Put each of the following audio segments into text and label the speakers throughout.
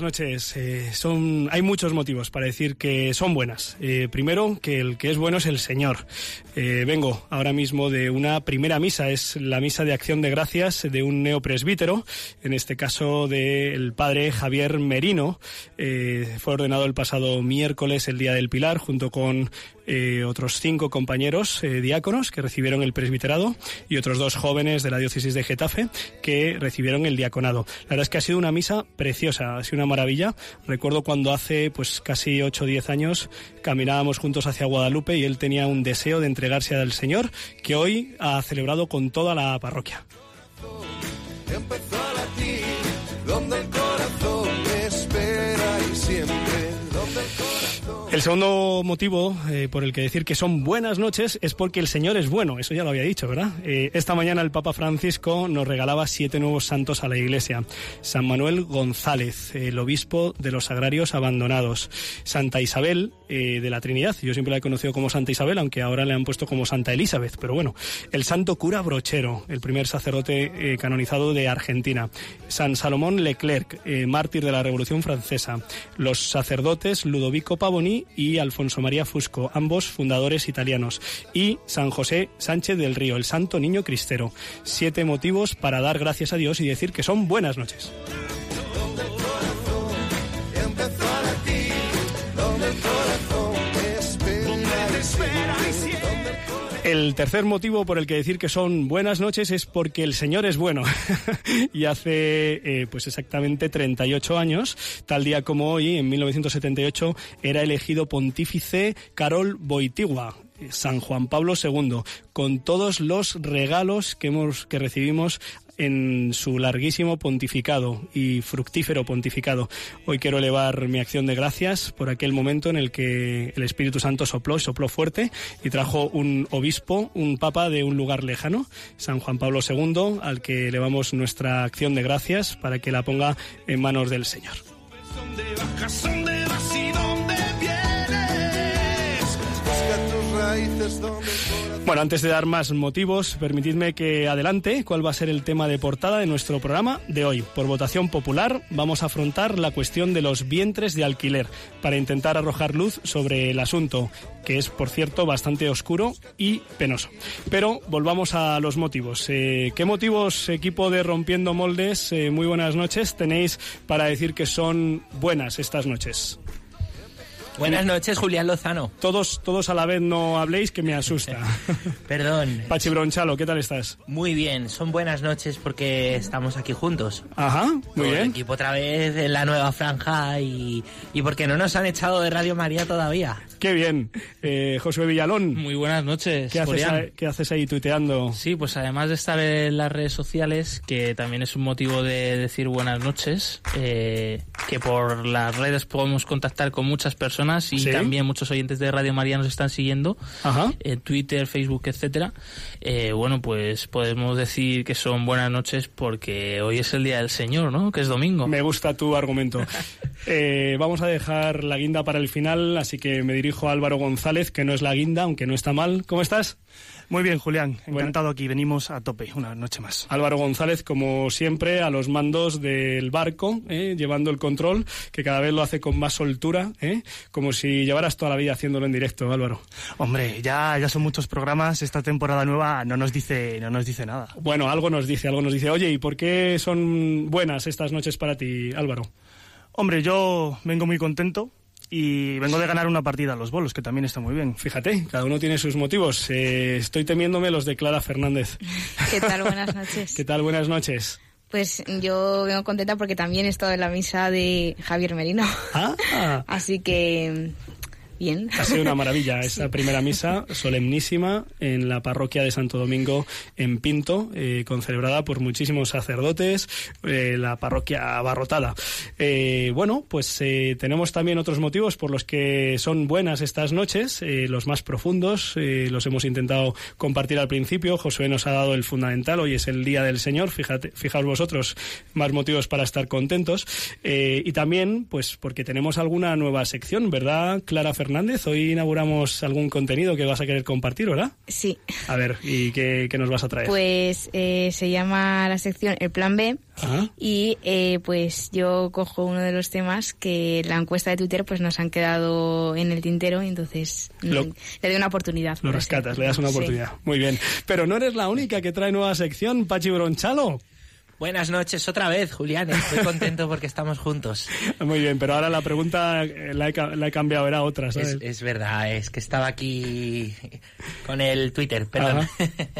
Speaker 1: Buenas noches. Eh, son, hay muchos motivos para decir que son buenas. Eh, primero, que el que es bueno es el Señor. Eh, vengo ahora mismo de una primera misa, es la misa de acción de gracias de un neopresbítero, en este caso del padre Javier Merino. fue ordenado el pasado miércoles, el Día del Pilar, junto con otros cinco compañeros diáconos que recibieron el presbiterado y otros dos jóvenes de la diócesis de Getafe que recibieron el diaconado. La verdad es que ha sido una misa preciosa ha sido una maravilla. Recuerdo cuando hace pues casi 8 o 10 años caminábamos juntos hacia Guadalupe y él tenía un deseo de entregarse al Señor que hoy ha celebrado con toda la parroquia. Segundo motivo eh, por el que decir que son buenas noches es porque el Señor es bueno, eso ya lo había dicho, ¿verdad? Eh, esta mañana el Papa Francisco nos regalaba siete nuevos santos a la Iglesia. San Manuel González, el obispo de los agrarios abandonados. Santa Isabel eh, de la Trinidad, yo siempre la he conocido como Santa Isabel, aunque ahora le han puesto como Santa Elizabeth, pero bueno. El santo cura Brochero, el primer sacerdote canonizado de Argentina. San Salomón Leclerc, mártir de la Revolución Francesa. Los sacerdotes Ludovico Pavoni y Alfonso María Fusco, ambos fundadores italianos, y San José Sánchez del Río, el Santo Niño Cristero. Siete motivos para dar gracias a Dios y decir que son buenas noches. El tercer motivo por el que decir que son buenas noches es porque el Señor es bueno. y hace eh, pues exactamente 38 años, tal día como hoy, en 1978, era elegido pontífice Carol Boitigua, San Juan Pablo II, con todos los regalos que hemos que recibimos en su larguísimo pontificado y fructífero pontificado. Hoy quiero elevar mi acción de gracias por aquel momento en el que el Espíritu Santo sopló, sopló fuerte y trajo un obispo, un papa de un lugar lejano, San Juan Pablo II, al que elevamos nuestra acción de gracias para que la ponga en manos del Señor. Bueno, antes de dar más motivos, permitidme que adelante cuál va a ser el tema de portada de nuestro programa de hoy. Por votación popular vamos a afrontar la cuestión de los vientres de alquiler para intentar arrojar luz sobre el asunto, que es, por cierto, bastante oscuro y penoso. Pero volvamos a los motivos. Eh, ¿Qué motivos, equipo de Rompiendo Moldes, eh, muy buenas noches, tenéis para decir que son buenas estas noches?
Speaker 2: Buenas noches, Julián Lozano.
Speaker 1: Todos, todos a la vez no habléis, que me asusta.
Speaker 2: Perdón.
Speaker 1: Pachi Bronchalo, ¿qué tal estás?
Speaker 2: Muy bien, son buenas noches porque estamos aquí juntos.
Speaker 1: Ajá, muy bien.
Speaker 2: El equipo otra vez en la nueva franja y, y porque no nos han echado de Radio María todavía.
Speaker 1: Qué bien. Eh, Josué Villalón.
Speaker 3: Muy buenas noches.
Speaker 1: ¿Qué haces, ahí, ¿Qué haces, ahí tuiteando?
Speaker 3: Sí, pues además de estar en las redes sociales, que también es un motivo de decir buenas noches, eh, que por las redes podemos contactar con muchas personas y también muchos oyentes de Radio María nos están siguiendo en Twitter, Facebook, etcétera. Eh, bueno, pues podemos decir que son buenas noches porque hoy es el Día del Señor, ¿no? Que es domingo.
Speaker 1: Me gusta tu argumento. Eh, vamos a dejar la guinda para el final, así que me dirijo a Álvaro González, que no es la guinda, aunque no está mal. ¿Cómo estás?
Speaker 4: Muy bien, Julián. Encantado aquí. Venimos a tope una noche más.
Speaker 1: Álvaro González, como siempre, a los mandos del barco, ¿eh? llevando el control, que cada vez lo hace con más soltura, ¿eh? como si llevaras toda la vida haciéndolo en directo, Álvaro.
Speaker 4: Hombre, ya, ya son muchos programas. Esta temporada nueva no nos dice, no nos dice nada.
Speaker 1: Bueno, algo nos dice, algo nos dice. Oye, ¿y por qué son buenas estas noches para ti, Álvaro?
Speaker 4: Hombre, yo vengo muy contento y vengo de ganar una partida a los bolos, que también está muy bien.
Speaker 1: Fíjate, cada uno tiene sus motivos. Eh, estoy temiéndome los de Clara Fernández.
Speaker 5: ¿Qué tal? Buenas noches.
Speaker 1: ¿Qué tal? Buenas noches.
Speaker 5: Pues yo vengo contenta porque también he estado en la misa de Javier Merino.
Speaker 1: Ah.
Speaker 5: Así que bien.
Speaker 1: Ha sido una maravilla esa primera misa solemnísima en la parroquia de Santo Domingo en Pinto, eh, concelebrada por muchísimos sacerdotes, eh, la parroquia abarrotada. Eh, bueno, pues eh, tenemos también otros motivos por los que son buenas estas noches, los más profundos, los hemos intentado compartir al principio. Josué nos ha dado el fundamental, hoy es el Día del Señor, fíjate, fijaos vosotros, más motivos para estar contentos. y también, pues porque tenemos alguna nueva sección, ¿verdad, Clara Fernández? Fernández. Hoy inauguramos algún contenido que vas a querer compartir, ¿verdad?
Speaker 5: Sí.
Speaker 1: A ver, ¿y qué, nos vas a traer?
Speaker 5: Pues eh, se llama la sección El Plan B y eh, pues yo cojo uno de los temas que la encuesta de Twitter pues nos han quedado en el tintero, entonces mm, le doy una oportunidad.
Speaker 1: Lo rescatas, le das una oportunidad. Muy bien. Pero no eres la única que trae nueva sección, Pachi Bronchalo.
Speaker 2: Buenas noches otra vez, Julián. Estoy contento porque estamos juntos.
Speaker 1: Muy bien, pero ahora la pregunta eh, la he, cambiado, era otra, ¿sabes?
Speaker 2: Es, verdad, es que estaba aquí con el Twitter, perdón.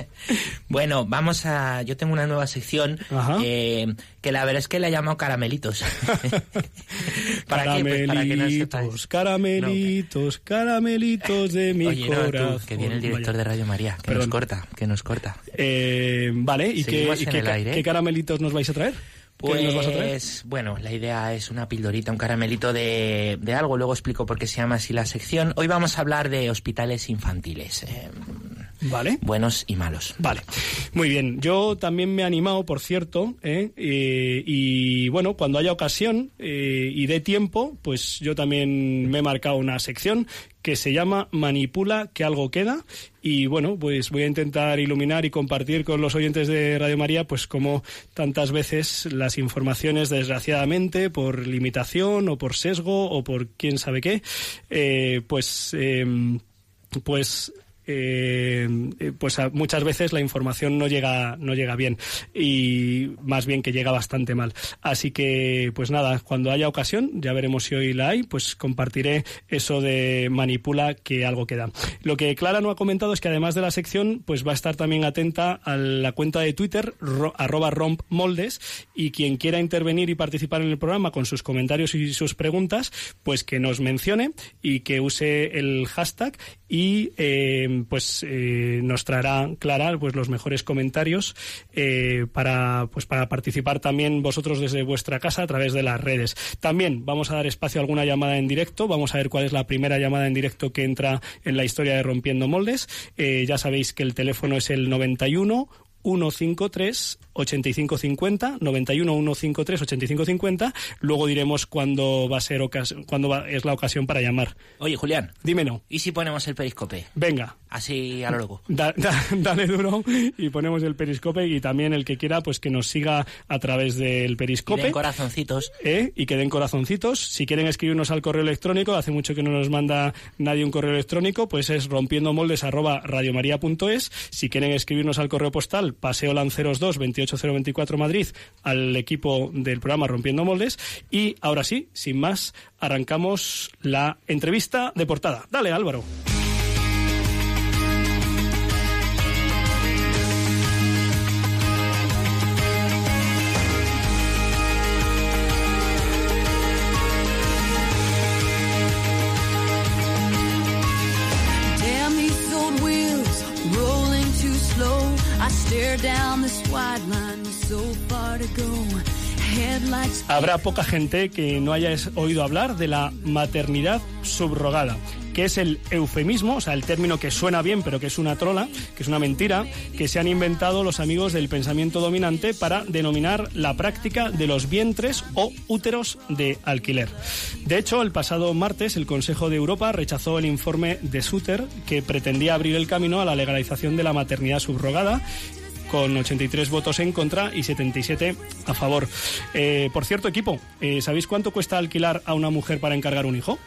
Speaker 2: bueno, vamos a... Yo tengo una nueva sección eh, que la verdad es que la he llamado Caramelitos.
Speaker 1: ¿Para caramelitos, caramelitos, caramelitos de mi
Speaker 2: Oye,
Speaker 1: corazón.
Speaker 2: que viene el director de Radio María, que nos corta, que nos corta.
Speaker 1: Eh, vale, ¿y, qué, qué caramelitos nos vais
Speaker 2: a traer? Pues, bueno, la idea es una pildorita, un caramelito de, de, algo. Luego explico por qué se llama así la sección. Hoy vamos a hablar de hospitales infantiles. Eh,
Speaker 1: Vale.
Speaker 2: Buenos y malos.
Speaker 1: Vale. Muy bien. Yo también me he animado, por cierto, ¿eh? Eh, y bueno, cuando haya ocasión eh, y dé tiempo, pues yo también me he marcado una sección que se llama Manipula que algo queda y bueno, pues voy a intentar iluminar y compartir con los oyentes de Radio María pues como tantas veces las informaciones desgraciadamente por limitación o por sesgo o por quién sabe qué pues pues eh, eh, pues muchas veces la información no llega, no llega bien y más bien que llega bastante mal. Así que, pues nada, cuando haya ocasión, ya veremos si hoy la hay, pues compartiré eso de manipula que algo queda. Lo que Clara no ha comentado es que además de la sección, pues va a estar también atenta a la cuenta de Twitter, arroba rompmoldes, y quien quiera intervenir y participar en el programa con sus comentarios y sus preguntas, pues que nos mencione y que use el hashtag y eh, pues eh, nos traerá Clara pues los mejores comentarios eh, para pues para participar también vosotros desde vuestra casa a través de las redes. También vamos a dar espacio a alguna llamada en directo. Vamos a ver cuál es la primera llamada en directo que entra en la historia de Rompiendo Moldes. ya sabéis que el teléfono es el 91 153 8550 91 153 8550 luego diremos cuándo va a ser cuándo es la ocasión para llamar
Speaker 2: oye Julián
Speaker 1: dime no
Speaker 2: y si ponemos el periscope
Speaker 1: venga
Speaker 2: así a lo largo
Speaker 1: dale duro y ponemos el periscope y también el que quiera pues que nos siga a través del periscope y
Speaker 2: den corazoncitos
Speaker 1: ¿Eh? y que den corazoncitos si quieren escribirnos al correo electrónico hace mucho que no nos manda nadie un correo electrónico pues es rompiendo moldes arroba radiomaria.es si quieren escribirnos al correo postal Paseo Lanceros 2, 28024 Madrid, al equipo del programa Rompiendo Moldes. Y ahora sí, sin más, arrancamos la entrevista de portada. Dale, Álvaro. Habrá poca gente que no haya oído hablar de la maternidad subrogada que es el eufemismo, o sea, el término que suena bien pero que es una trola, que es una mentira, que se han inventado los amigos del pensamiento dominante para denominar la práctica de los vientres o úteros de alquiler. De hecho, el pasado martes el Consejo de Europa rechazó el informe de Suter que pretendía abrir el camino a la legalización de la maternidad subrogada con 83 votos en contra y 77 a favor. Eh, por cierto, equipo, eh, ¿sabéis cuánto cuesta alquilar a una mujer para encargar un hijo?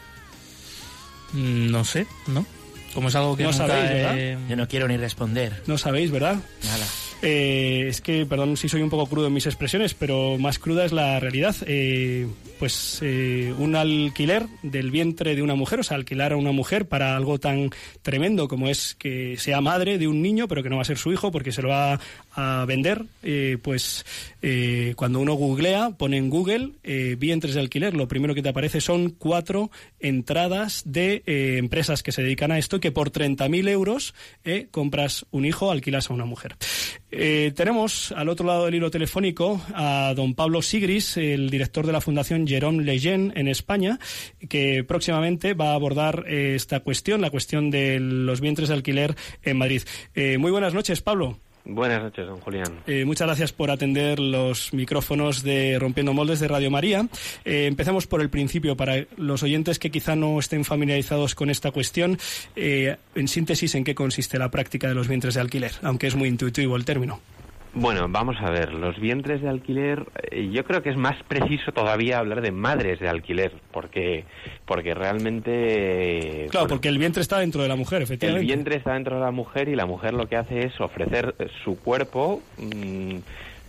Speaker 3: Mm, no sé, ¿no? Como es algo que
Speaker 1: no sabéis, ¿verdad?
Speaker 2: Yo no quiero ni responder.
Speaker 1: No sabéis, ¿verdad?
Speaker 2: Nada.
Speaker 1: Eh, es que, perdón si soy un poco crudo en mis expresiones, pero más cruda es la realidad. Eh, pues eh, un alquiler del vientre de una mujer, o sea, alquilar a una mujer para algo tan tremendo como es que sea madre de un niño, pero que no va a ser su hijo porque se lo va a vender, pues cuando uno googlea, pone en Google vientres de alquiler, lo primero que te aparece son cuatro entradas de empresas que se dedican a esto, que por 30.000 euros compras un hijo, alquilas a una mujer. Eh, tenemos al otro lado del hilo telefónico a don Pablo Sigris, el director de la Fundación Jerome Lejeune en España, que próximamente va a abordar eh, esta cuestión, la cuestión de los vientres de alquiler en Madrid. Eh, muy buenas noches, Pablo.
Speaker 6: Buenas noches, don Julián.
Speaker 1: Eh, muchas gracias por atender los micrófonos de Rompiendo Moldes de Radio María. Eh, empezamos por el principio, para los oyentes que quizá no estén familiarizados con esta cuestión. Eh, en síntesis, ¿en qué consiste la práctica de los vientres de alquiler? Aunque es muy intuitivo el término.
Speaker 6: Bueno, vamos a ver, los vientres de alquiler, eh, yo creo que es más preciso todavía hablar de madres de alquiler, porque, porque realmente...
Speaker 1: Claro, porque el vientre está dentro de la mujer, efectivamente.
Speaker 6: El vientre está dentro de la mujer y la mujer lo que hace es ofrecer su cuerpo mm,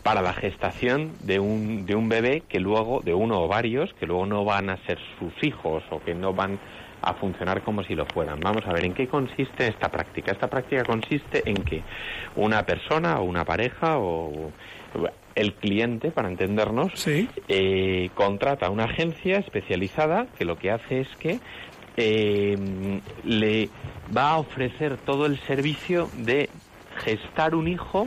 Speaker 6: para la gestación de un, de un bebé que luego, de uno o varios, que luego no van a ser sus hijos o que no van a funcionar como si lo fueran. Vamos a ver, ¿en qué consiste esta práctica? Esta práctica consiste en que una persona o una pareja o el cliente, para entendernos, eh, contrata una agencia especializada que lo que hace es que eh, le va a ofrecer todo el servicio de gestar un hijo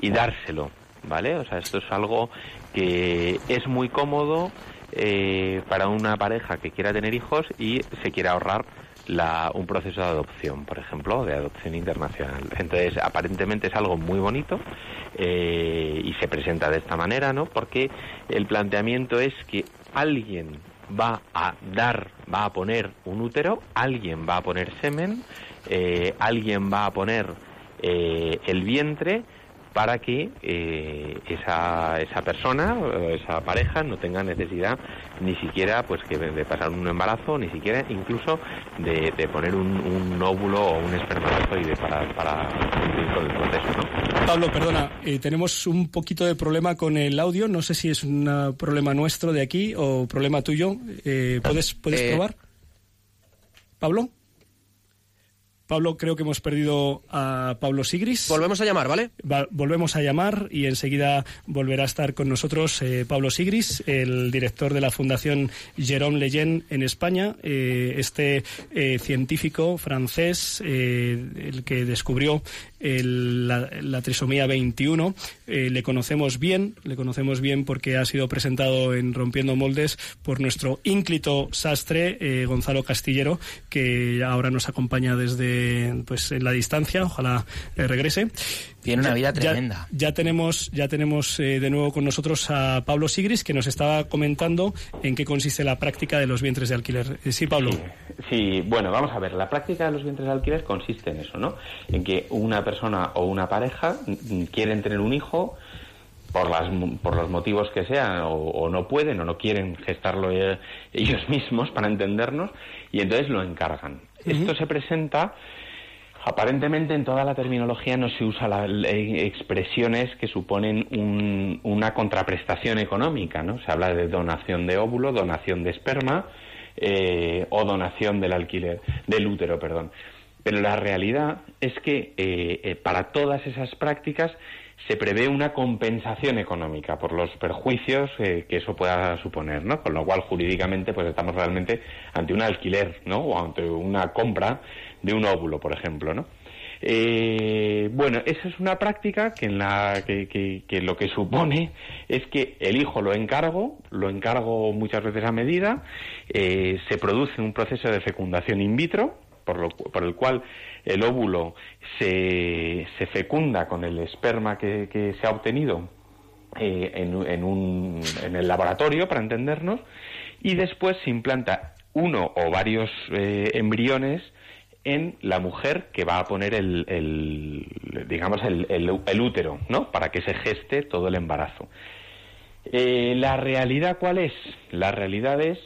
Speaker 6: y dárselo, ¿vale? O sea, esto es algo que es muy cómodo, eh, para una pareja que quiera tener hijos y se quiere ahorrar la, un proceso de adopción, por ejemplo, de adopción internacional. Entonces, aparentemente es algo muy bonito eh, y se presenta de esta manera, ¿no? Porque el planteamiento es que alguien va a dar, va a poner un útero, alguien va a poner semen, eh, alguien va a poner el vientre, para que eh, esa, esa persona o esa pareja no tenga necesidad ni siquiera pues que de pasar un embarazo ni siquiera incluso de, poner un, óvulo o un espermatozoide para, para cumplir con el proceso ¿no?
Speaker 1: Pablo perdona eh, tenemos un poquito de problema con el audio. No sé si es un problema nuestro de aquí o problema tuyo. Eh, puedes puedes probar Pablo Pablo, creo que hemos perdido a Pablo Sigris.
Speaker 7: Volvemos a llamar, ¿vale?
Speaker 1: volvemos a llamar y enseguida volverá a estar con nosotros eh, Pablo Sigris, el director de la Fundación Jérôme Leyen en España. Eh, este eh, científico francés, el que descubrió la, trisomía 21, le conocemos bien, le conocemos bien porque ha sido presentado en Rompiendo Moldes por nuestro ínclito sastre Gonzalo Castillero, que ahora nos acompaña desde pues en la distancia, ojalá eh, regrese.
Speaker 2: Tiene una vida tremenda.
Speaker 1: Ya, tenemos, ya tenemos eh, de nuevo con nosotros a Pablo Sigris, que nos estaba comentando en qué consiste la práctica de los vientres de alquiler. Eh, sí, Pablo.
Speaker 6: Sí, bueno, vamos a ver. La práctica de los vientres de alquiler consiste en eso, ¿no? En que una persona o una pareja quieren tener un hijo por, las, por los motivos que sean, o, no pueden o no quieren gestarlo ellos mismos, para entendernos, y entonces lo encargan. Esto se presenta Aparentemente en toda la terminología no se usa la, expresiones que suponen una contraprestación económica, ¿no? Se habla de donación de óvulo, donación de esperma eh, o donación del alquiler, del útero, perdón. Pero la realidad es que eh, eh, para todas esas prácticas se prevé una compensación económica por los perjuicios que eso pueda suponer, ¿no? Con lo cual jurídicamente pues estamos realmente ante un alquiler, ¿no? O ante una compra de un óvulo, por ejemplo, ¿no? Eh, bueno, esa es una práctica que, en la, que, lo que supone es que el hijo lo encargo, lo encargo muchas veces a medida, eh, se produce un proceso de fecundación in vitro, por, lo, por el cual el óvulo se, se fecunda con el esperma que, se ha obtenido eh, en, en, un, en el laboratorio, para entendernos, y después se implanta uno o varios embriones en la mujer que va a poner el, digamos, el, útero, ¿no? Para que se geste todo el embarazo. Eh, ¿La realidad cuál es? La realidad es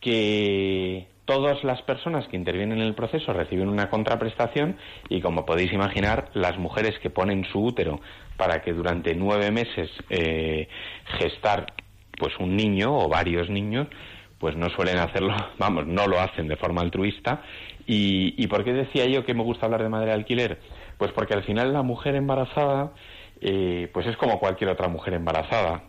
Speaker 6: que todas las personas que intervienen en el proceso reciben una contraprestación y, como podéis imaginar, las mujeres que ponen su útero para que durante nueve meses eh, gestar pues un niño o varios niños, pues no suelen hacerlo, vamos, no lo hacen de forma altruista ¿Y, por qué decía yo que me gusta hablar de madre de alquiler? Pues porque al final la mujer embarazada, eh, pues es como cualquier otra mujer embarazada,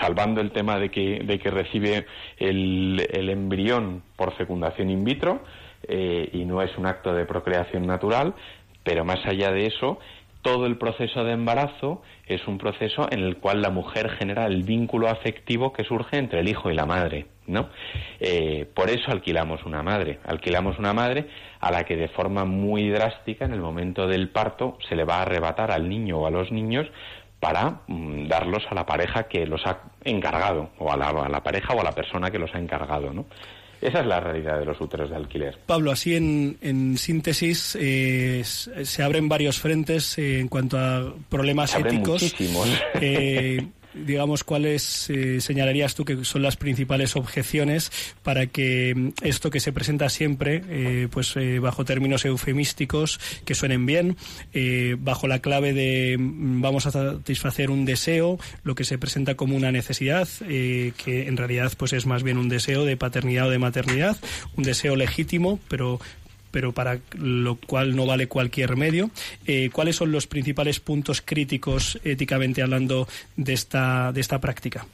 Speaker 6: salvando el tema de que, de que recibe el, el embrión por fecundación in vitro eh, y no es un acto de procreación natural, pero más allá de eso, todo el proceso de embarazo es un proceso en el cual la mujer genera el vínculo afectivo que surge entre el hijo y la madre, ¿no? Eh, por eso alquilamos una madre, alquilamos una madre a la que de forma muy drástica en el momento del parto se le va a arrebatar al niño o a los niños para mm, darlos a la pareja que los ha encargado, o a la, a la pareja o a la persona que los ha encargado, ¿no? Esa es la realidad de los úteros de alquiler.
Speaker 1: Pablo, así en, en síntesis, eh, se abren varios frentes eh, en cuanto a problemas
Speaker 6: se
Speaker 1: éticos.
Speaker 6: Muchísimos.
Speaker 1: Eh, digamos, cuáles eh, señalarías tú que son las principales objeciones para que mm, esto que se presenta siempre, eh, pues eh, bajo términos eufemísticos que suenen bien, bajo la clave de mm, vamos a satisfacer un deseo, lo que se presenta como una necesidad, que en realidad pues es más bien un deseo de paternidad o de maternidad, un deseo legítimo, pero pero para lo cual no vale cualquier medio. Eh, ¿Cuáles son los principales puntos críticos, éticamente hablando, de esta, de esta práctica?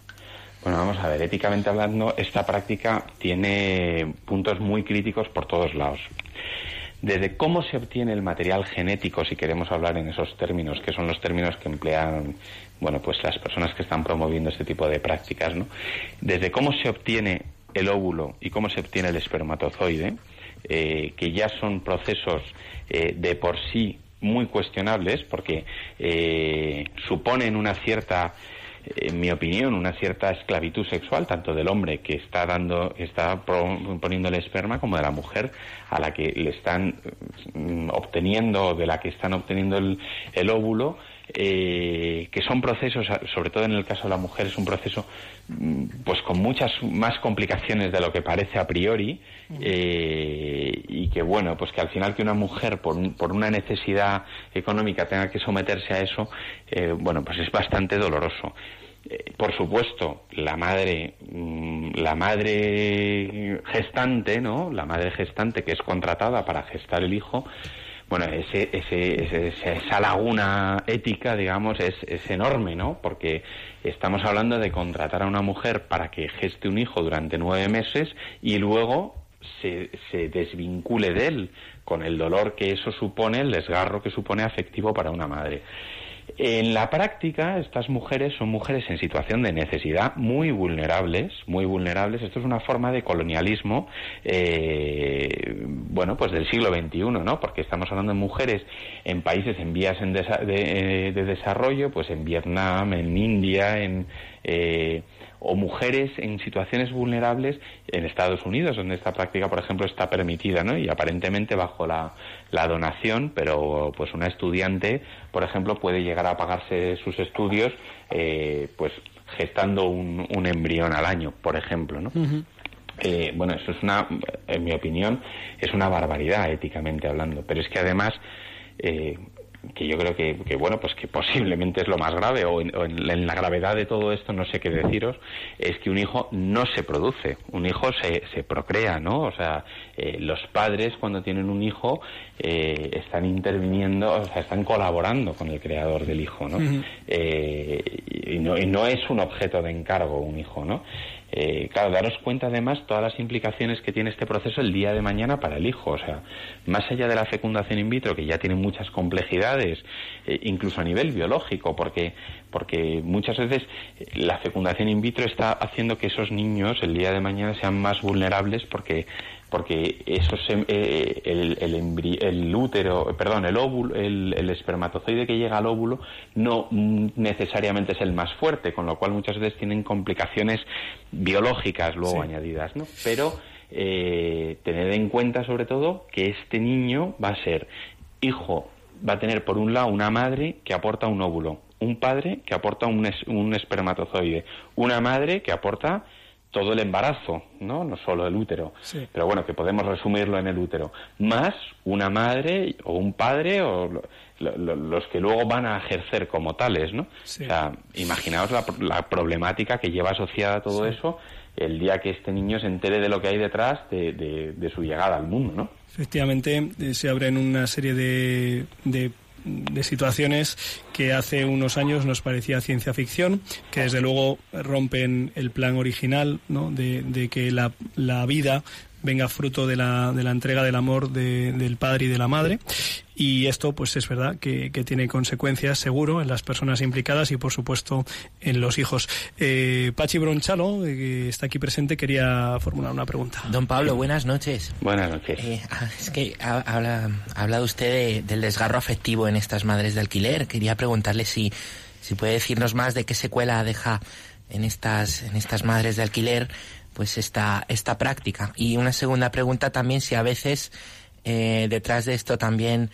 Speaker 6: Bueno, vamos a ver, éticamente hablando, esta práctica tiene puntos muy críticos por todos lados. Desde cómo se obtiene el material genético, si queremos hablar en esos términos, que son los términos que emplean, bueno, pues las personas que están promoviendo este tipo de prácticas, ¿no? Desde cómo se obtiene el óvulo y cómo se obtiene el espermatozoide, eh, que ya son procesos eh, de por sí muy cuestionables porque eh, suponen una cierta en mi opinión, una cierta esclavitud sexual, tanto del hombre que está dando, está poniendo el esperma, como de la mujer a la que le están mm, obteniendo, de la que están obteniendo el óvulo, eh, que son procesos, sobre todo en el caso de la mujer, es un proceso mm, pues con muchas más complicaciones de lo que parece a priori eh, y que bueno, pues que al final que una mujer por, por una necesidad económica tenga que someterse a eso, eh, bueno, pues es bastante doloroso. por supuesto, la madre, mm, la madre gestante, ¿no? La madre gestante que es contratada para gestar el hijo, bueno, ese, ese, esa laguna ética, digamos, es, es enorme, ¿no? Porque estamos hablando de contratar a una mujer para que geste un hijo durante nueve meses y luego se, se, desvincule de él con el dolor que eso supone, el desgarro que supone afectivo para una madre. En la práctica, estas mujeres son mujeres en situación de necesidad muy vulnerables, muy vulnerables. Esto es una forma de colonialismo, eh, bueno, pues del siglo XXI, ¿no? Porque estamos hablando de mujeres en países en vías de, desarrollo, pues en Vietnam, en India, en eh, o mujeres en situaciones vulnerables en Estados Unidos, donde esta práctica, por ejemplo, está permitida, ¿no? Y aparentemente bajo la, donación, pero pues una estudiante, por ejemplo, puede llegar a pagarse sus estudios, eh, pues gestando un, un, embrión al año, por ejemplo, ¿no? Eh, bueno, eso es una, en mi opinión, es una barbaridad éticamente hablando, pero es que además eh, que yo creo que, bueno pues que posiblemente es lo más grave o, en, la gravedad de todo esto no sé qué deciros es que un hijo no se produce. Un hijo se, se procrea no o sea eh, los padres cuando tienen un hijo eh, están interviniendo o sea están colaborando con el creador del hijo no, eh, y no y no es un objeto de encargo un hijo no eh, claro, daros cuenta además todas las implicaciones que tiene este proceso el día de mañana para el hijo. O sea, más allá de la fecundación in vitro, que ya tiene muchas complejidades, eh, incluso a nivel biológico, porque, porque muchas veces eh, la fecundación in vitro está haciendo que esos niños el día de mañana sean más vulnerables porque porque eso eh, el, el, útero, perdón, el óvulo, el, espermatozoide que llega al óvulo no necesariamente es el más fuerte, con lo cual muchas veces tienen complicaciones biológicas luego añadidas, ¿no? Pero eh, tener en cuenta sobre todo que este niño va a ser hijo, va a tener por un lado una madre que aporta un óvulo, un padre que aporta un, un espermatozoide, una madre que aporta todo el embarazo, ¿no? No solo el útero. Pero bueno, que podemos resumirlo en el útero. Más una madre o un padre o los que luego van a ejercer como tales, ¿no? O sea, imaginaos la, problemática que lleva asociada a todo eso el día que este niño se entere de lo que hay detrás de, de, su llegada al mundo, ¿no?
Speaker 1: Efectivamente, eh, se abren una serie de, de de situaciones que hace unos años nos parecía ciencia ficción, que desde luego rompen el plan original ¿no? de, de que la, la vida venga fruto de la, de la entrega del amor del padre y de la madre. Y esto, pues es verdad que, tiene consecuencias, seguro, en las personas implicadas y, por supuesto, en los hijos. Eh, Pachi Bronchalo, eh, que está aquí presente, quería formular una pregunta.
Speaker 2: Don Pablo, buenas noches.
Speaker 6: Buenas noches.
Speaker 2: Eh, ah, es que ha, hablado usted del desgarro afectivo en estas madres de alquiler. Quería preguntarle si, si puede decirnos más de qué secuela deja en estas, en estas madres de alquiler pues esta, esta práctica. Y una segunda pregunta también si a veces eh, detrás de esto también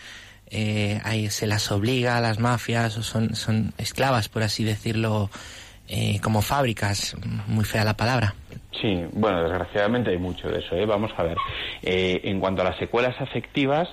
Speaker 2: eh, se las obliga a las mafias o son, son esclavas, por así decirlo, eh, como fábricas, muy fea la palabra.
Speaker 6: Sí, bueno, desgraciadamente hay mucho de eso. Vamos a ver, en cuanto a las secuelas afectivas,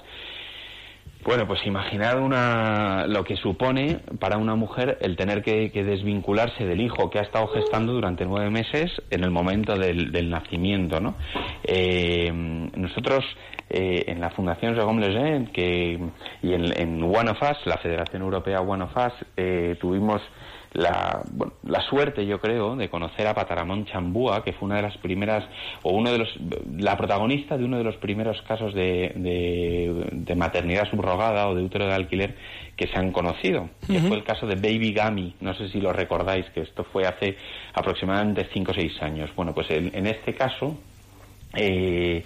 Speaker 6: bueno, pues imaginar una, lo que supone para una mujer el tener que, desvincularse del hijo que ha estado gestando durante nueve meses en el momento del, nacimiento, ¿no? Eh, nosotros eh, en la Fundación Jérôme Lejeune que, y en, One of Us, la Federación Europea One of Us, eh, tuvimos la, la suerte, yo creo, de conocer a Pataramón Chambúa, que fue una de las primeras, o uno de los, la protagonista de uno de los primeros casos de, de, maternidad subrogada o de útero de alquiler que se han conocido, que fue el caso de Baby Gami. No sé si lo recordáis, que esto fue hace aproximadamente 5 o 6 años. Bueno, pues en, en este caso, eh,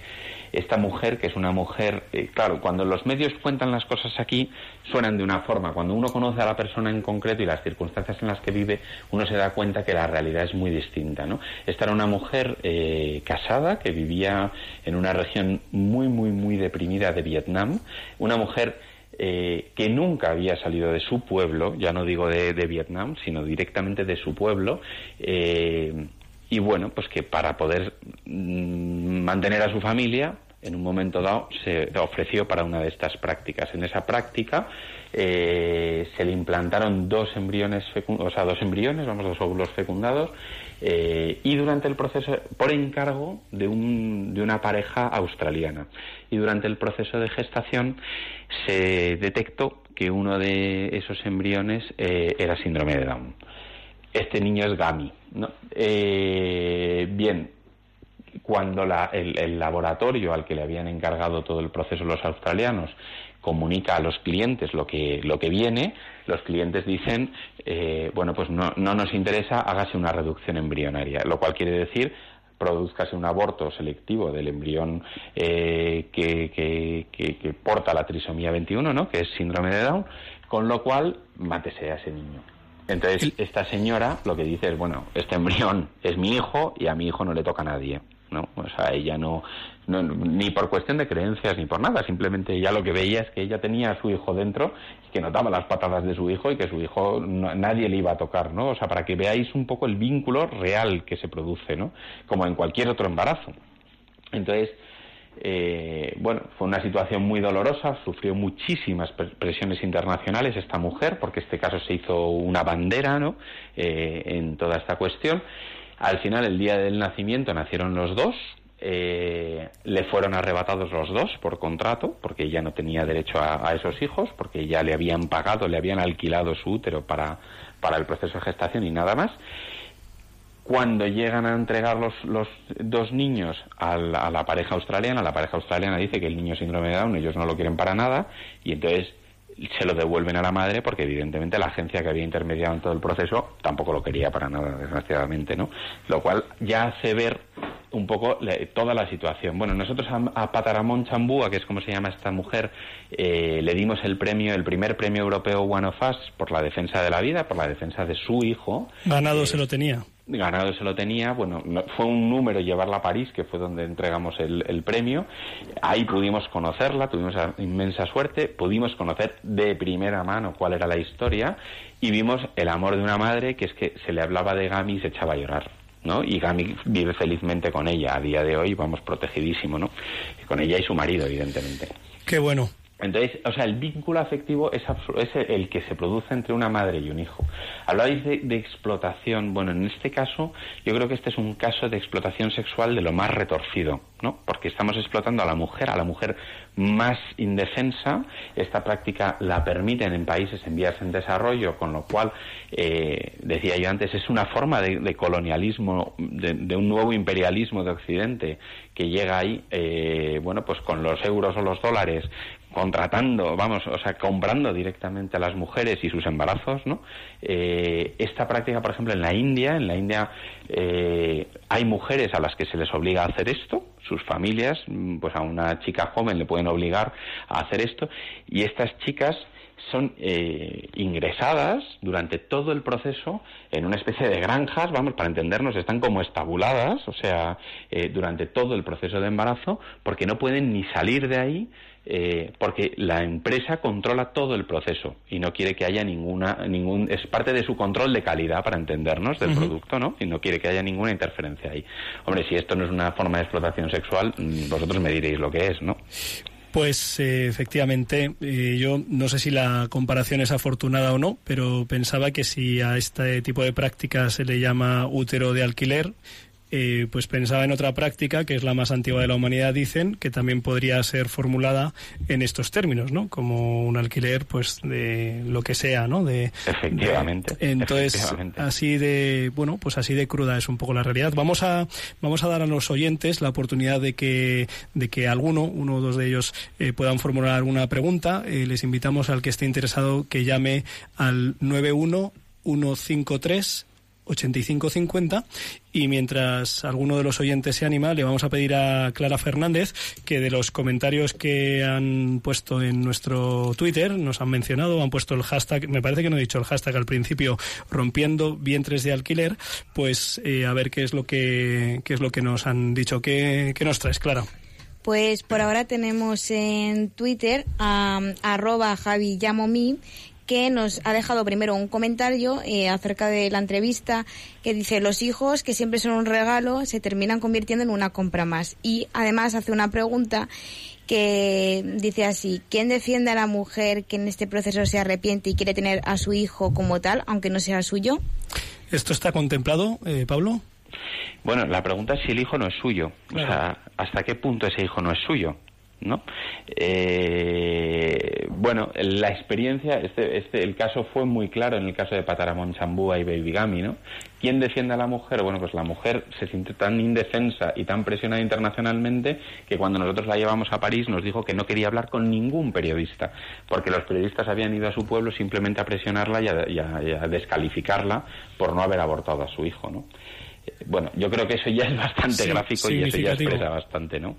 Speaker 6: esta mujer, que es una mujer, eh, claro, cuando los medios cuentan las cosas aquí, suenan de una forma. Cuando uno conoce a la persona en concreto y las circunstancias en las que vive, uno se da cuenta que la realidad es muy distinta, ¿no? Esta era una mujer eh, casada que vivía en una región muy, muy, muy deprimida de Vietnam, una mujer eh, que nunca había salido de su pueblo, ya no digo de, Vietnam, sino directamente de su pueblo, y bueno, pues que para poder mm, mantener a su familia, en un momento dado se ofreció para una de estas prácticas. En esa práctica eh, se le implantaron dos embriones, o sea, dos embriones, vamos, dos óvulos fecundados, eh, y durante el proceso, por encargo de, un, de una pareja australiana. Y durante el proceso de gestación se detectó que uno de esos embriones eh, era síndrome de Down este niño es Gami. ¿no? Eh, bien, cuando el, laboratorio al que le habían encargado todo el proceso los australianos comunica a los clientes lo que, lo que viene, los clientes dicen, eh, bueno, pues no, no nos interesa, hágase una reducción embrionaria, lo cual quiere decir produzcase un aborto selectivo del embrión eh, que, que, porta la trisomía 21, ¿no? que es síndrome de Down, con lo cual mátese a ese niño. Entonces, esta señora lo que dice es, bueno, este embrión es mi hijo y a mi hijo no le toca a nadie. ¿no? O sea, ella no, ni por cuestión de creencias ni por nada, simplemente ella lo que veía es que ella tenía a su hijo dentro y que notaba las patadas de su hijo y que su hijo nadie le iba a tocar, ¿no? O sea, para que veáis un poco el vínculo real que se produce, ¿no? Como en cualquier otro embarazo. Entonces, eh, bueno, fue una situación muy dolorosa, sufrió muchísimas presiones internacionales esta mujer, porque este caso se hizo una bandera ¿no? Eh, en toda esta cuestión. Al final, el día del nacimiento, nacieron los dos, eh, le fueron arrebatados los dos por contrato, porque ella no tenía derecho a, esos hijos, porque ya le habían pagado, le habían alquilado su útero para, para el proceso de gestación y nada más cuando llegan a entregar los, los dos niños a la, pareja australiana, la pareja australiana dice que el niño es síndrome de Down, ellos no lo quieren para nada, y entonces se lo devuelven a la madre porque evidentemente la agencia que había intermediado en todo el proceso tampoco lo quería para nada, desgraciadamente, ¿no? Lo cual ya hace ver un poco toda la situación. Bueno, nosotros a, Pataramón Chambúa, que es como se llama esta mujer, eh, le dimos el premio, el primer premio europeo One of Us por la defensa de la vida, por la defensa de su hijo.
Speaker 1: Ganado se lo tenía
Speaker 6: ganado se lo tenía, bueno, fue un número llevarla a París, que fue donde entregamos el, premio, ahí pudimos conocerla, tuvimos inmensa suerte, pudimos conocer de primera mano cuál era la historia y vimos el amor de una madre que es que se le hablaba de Gami y se echaba a llorar. ¿no? Y Gami vive felizmente con ella a día de hoy, vamos protegidísimo, ¿no? con ella y su marido, evidentemente.
Speaker 1: Qué bueno.
Speaker 6: Entonces, o sea, el vínculo afectivo es, es el que se produce entre una madre y un hijo. Hablabais de, de, explotación. Bueno, en este caso, yo creo que este es un caso de explotación sexual de lo más retorcido, ¿no? Porque estamos explotando a la mujer, a la mujer más indefensa. Esta práctica la permiten en países en vías en desarrollo, con lo cual, eh, decía yo antes, es una forma de, de colonialismo, de, de, un nuevo imperialismo de Occidente que llega ahí, eh, bueno, pues con los euros o los dólares, contratando, vamos, o sea, comprando directamente a las mujeres y sus embarazos, ¿no? Eh, esta práctica, por ejemplo, en la India, en la India eh, hay mujeres a las que se les obliga a hacer esto, sus familias, pues a una chica joven le pueden obligar a hacer esto, y estas chicas son eh, ingresadas durante todo el proceso en una especie de granjas, vamos, para entendernos, están como estabuladas, o sea, eh, durante todo el proceso de embarazo, porque no pueden ni salir de ahí eh, porque la empresa controla todo el proceso y no quiere que haya ninguna ningún es parte de su control de calidad para entendernos del producto no y no quiere que haya ninguna interferencia ahí. Hombre si esto no es una forma de explotación sexual mm, vosotros me diréis lo que es no
Speaker 1: pues eh, efectivamente, eh, yo no sé si la comparación es afortunada o no, pero pensaba que si a este tipo de prácticas se le llama útero de alquiler, eh, pues pensaba en otra práctica que es la más antigua de la humanidad dicen que también podría ser formulada en estos términos no como un alquiler pues de lo que sea no de
Speaker 6: efectivamente
Speaker 1: entonces así de bueno pues así de cruda es un poco la realidad. Vamos a vamos a dar a los oyentes la oportunidad de que de que alguno uno o dos de ellos eh, puedan formular alguna pregunta. Eh, les invitamos al que esté interesado que llame al 91 153 8550 y mientras alguno de los oyentes se anima le vamos a pedir a Clara Fernández que de los comentarios que han puesto en nuestro Twitter nos han mencionado, han puesto el hashtag, me parece que no he dicho el hashtag al principio, rompiendo vientres de alquiler, pues eh, a ver qué es lo que qué es lo que nos han dicho, qué, qué nos traes, Clara.
Speaker 5: Pues por ahora tenemos en Twitter a arroba Javi que nos ha dejado primero un comentario eh, acerca de la entrevista que dice los hijos que siempre son un regalo se terminan convirtiendo en una compra más y además hace una pregunta que dice así ¿quién defiende a la mujer que en este proceso se arrepiente y quiere tener a su hijo como tal aunque no sea suyo?
Speaker 1: ¿Esto está contemplado, eh, Pablo?
Speaker 6: Bueno, la pregunta es si el hijo no es suyo. O sea, ¿hasta qué punto ese hijo no es suyo? ¿No? Eh, bueno, la experiencia, este, este, el caso fue muy claro en el caso de Pataramón Chambúa y Baby Gami, ¿no? ¿Quién defiende a la mujer? Bueno, pues la mujer se siente tan indefensa y tan presionada internacionalmente que cuando nosotros la llevamos a París nos dijo que no quería hablar con ningún periodista, porque los periodistas habían ido a su pueblo simplemente a presionarla y a, descalificarla por no haber abortado a su hijo, ¿no? Eh, bueno, yo creo que eso ya es bastante gráfico y eso ya expresa bastante, ¿no?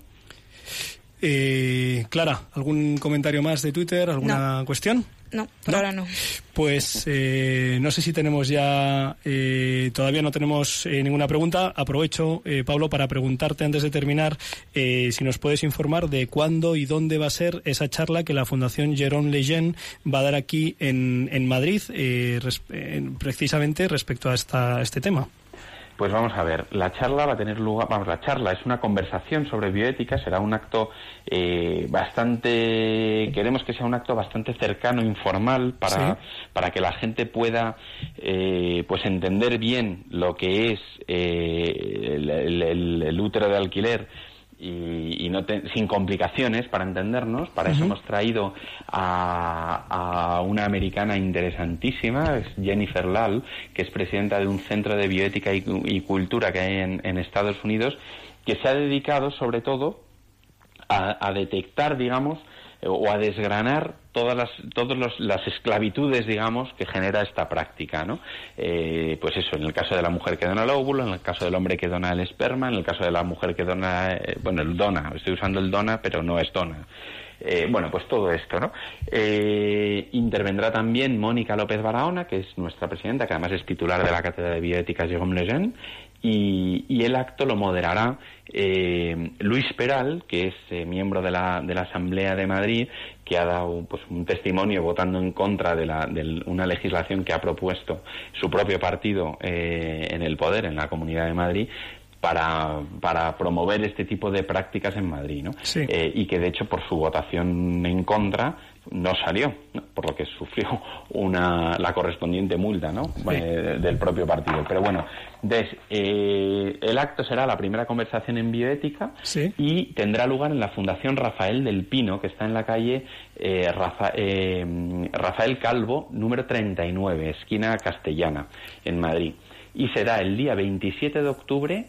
Speaker 1: Eh, Clara, ¿algún comentario más de Twitter? ¿Alguna cuestión?
Speaker 5: No, por ahora no.
Speaker 1: Pues eh, no sé si tenemos ya, eh, todavía no tenemos eh, ninguna pregunta. Aprovecho, Pablo, para preguntarte antes de terminar si nos puedes informar de cuándo y dónde va a ser esa charla que la Fundación Jérôme Lejeune va a dar aquí en, en Madrid, precisamente respecto a, esta, a este tema.
Speaker 6: Pues vamos a ver, la charla va a tener lugar, vamos, la charla es una conversación sobre bioética, será un acto eh, bastante, queremos que sea un acto bastante cercano, informal, para, para que la gente pueda eh, pues entender bien lo que es eh, el útero de alquiler y, no sin complicaciones para entendernos. Para eso hemos traído a, una americana interesantísima, es Jennifer Lal, que es presidenta de un centro de bioética y, cultura que hay en, Estados Unidos, que se ha dedicado sobre todo a detectar, digamos, o a desgranar todas las todas las esclavitudes digamos que genera esta práctica no eh, pues eso en el caso de la mujer que dona el óvulo en el caso del hombre que dona el esperma en el caso de la mujer que dona eh, bueno el dona estoy usando el dona pero no es dona eh, bueno, pues todo esto, ¿no? intervendrá también Mónica López Barahona, que es nuestra presidenta, que además es titular de la Cátedra de Bioética Jérôme Lejeune, y, el acto lo moderará eh, Luis Peral, que es eh, miembro de la, de la Asamblea de Madrid, que ha dado pues, un testimonio votando en contra de, la, de una legislación que ha propuesto su propio partido eh, en el poder, en la Comunidad de Madrid, para, para promover este tipo de prácticas en Madrid, ¿no? Eh, y que de hecho por su votación en contra no salió, por lo que sufrió una, la correspondiente multa ¿no? Eh, del propio partido. Pero bueno, eh, el acto será la primera conversación en bioética y tendrá lugar en la Fundación Rafael del Pino, que está en la calle eh, Rafael Calvo, número 39, esquina castellana, en Madrid. Y será el día 27 de octubre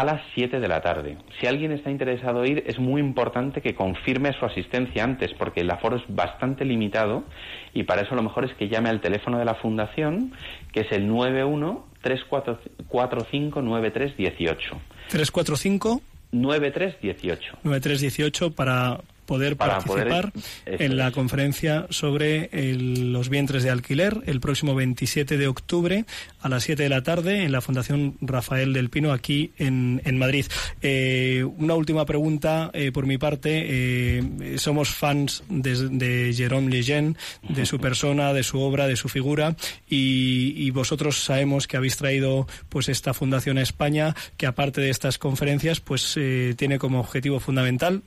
Speaker 6: a las 7 de la tarde. Si alguien está interesado en ir, es muy importante que confirme su asistencia antes, porque el aforo es bastante limitado y para eso lo mejor es que llame al teléfono de la fundación, que es el 91 345 9318.
Speaker 1: 345
Speaker 6: 9318.
Speaker 1: 9318 para poder participar en la conferencia sobre los vientres de alquiler el próximo 27 de octubre a las 7 de la tarde en la Fundación Rafael del Pino aquí en, Madrid. Eh, una última pregunta eh, por mi parte. Eh, somos fans de, de Jérôme Lejeune, de su persona, de su obra, de su figura y, y vosotros sabemos que habéis traído pues esta fundación a España que aparte de estas conferencias pues tiene como objetivo fundamental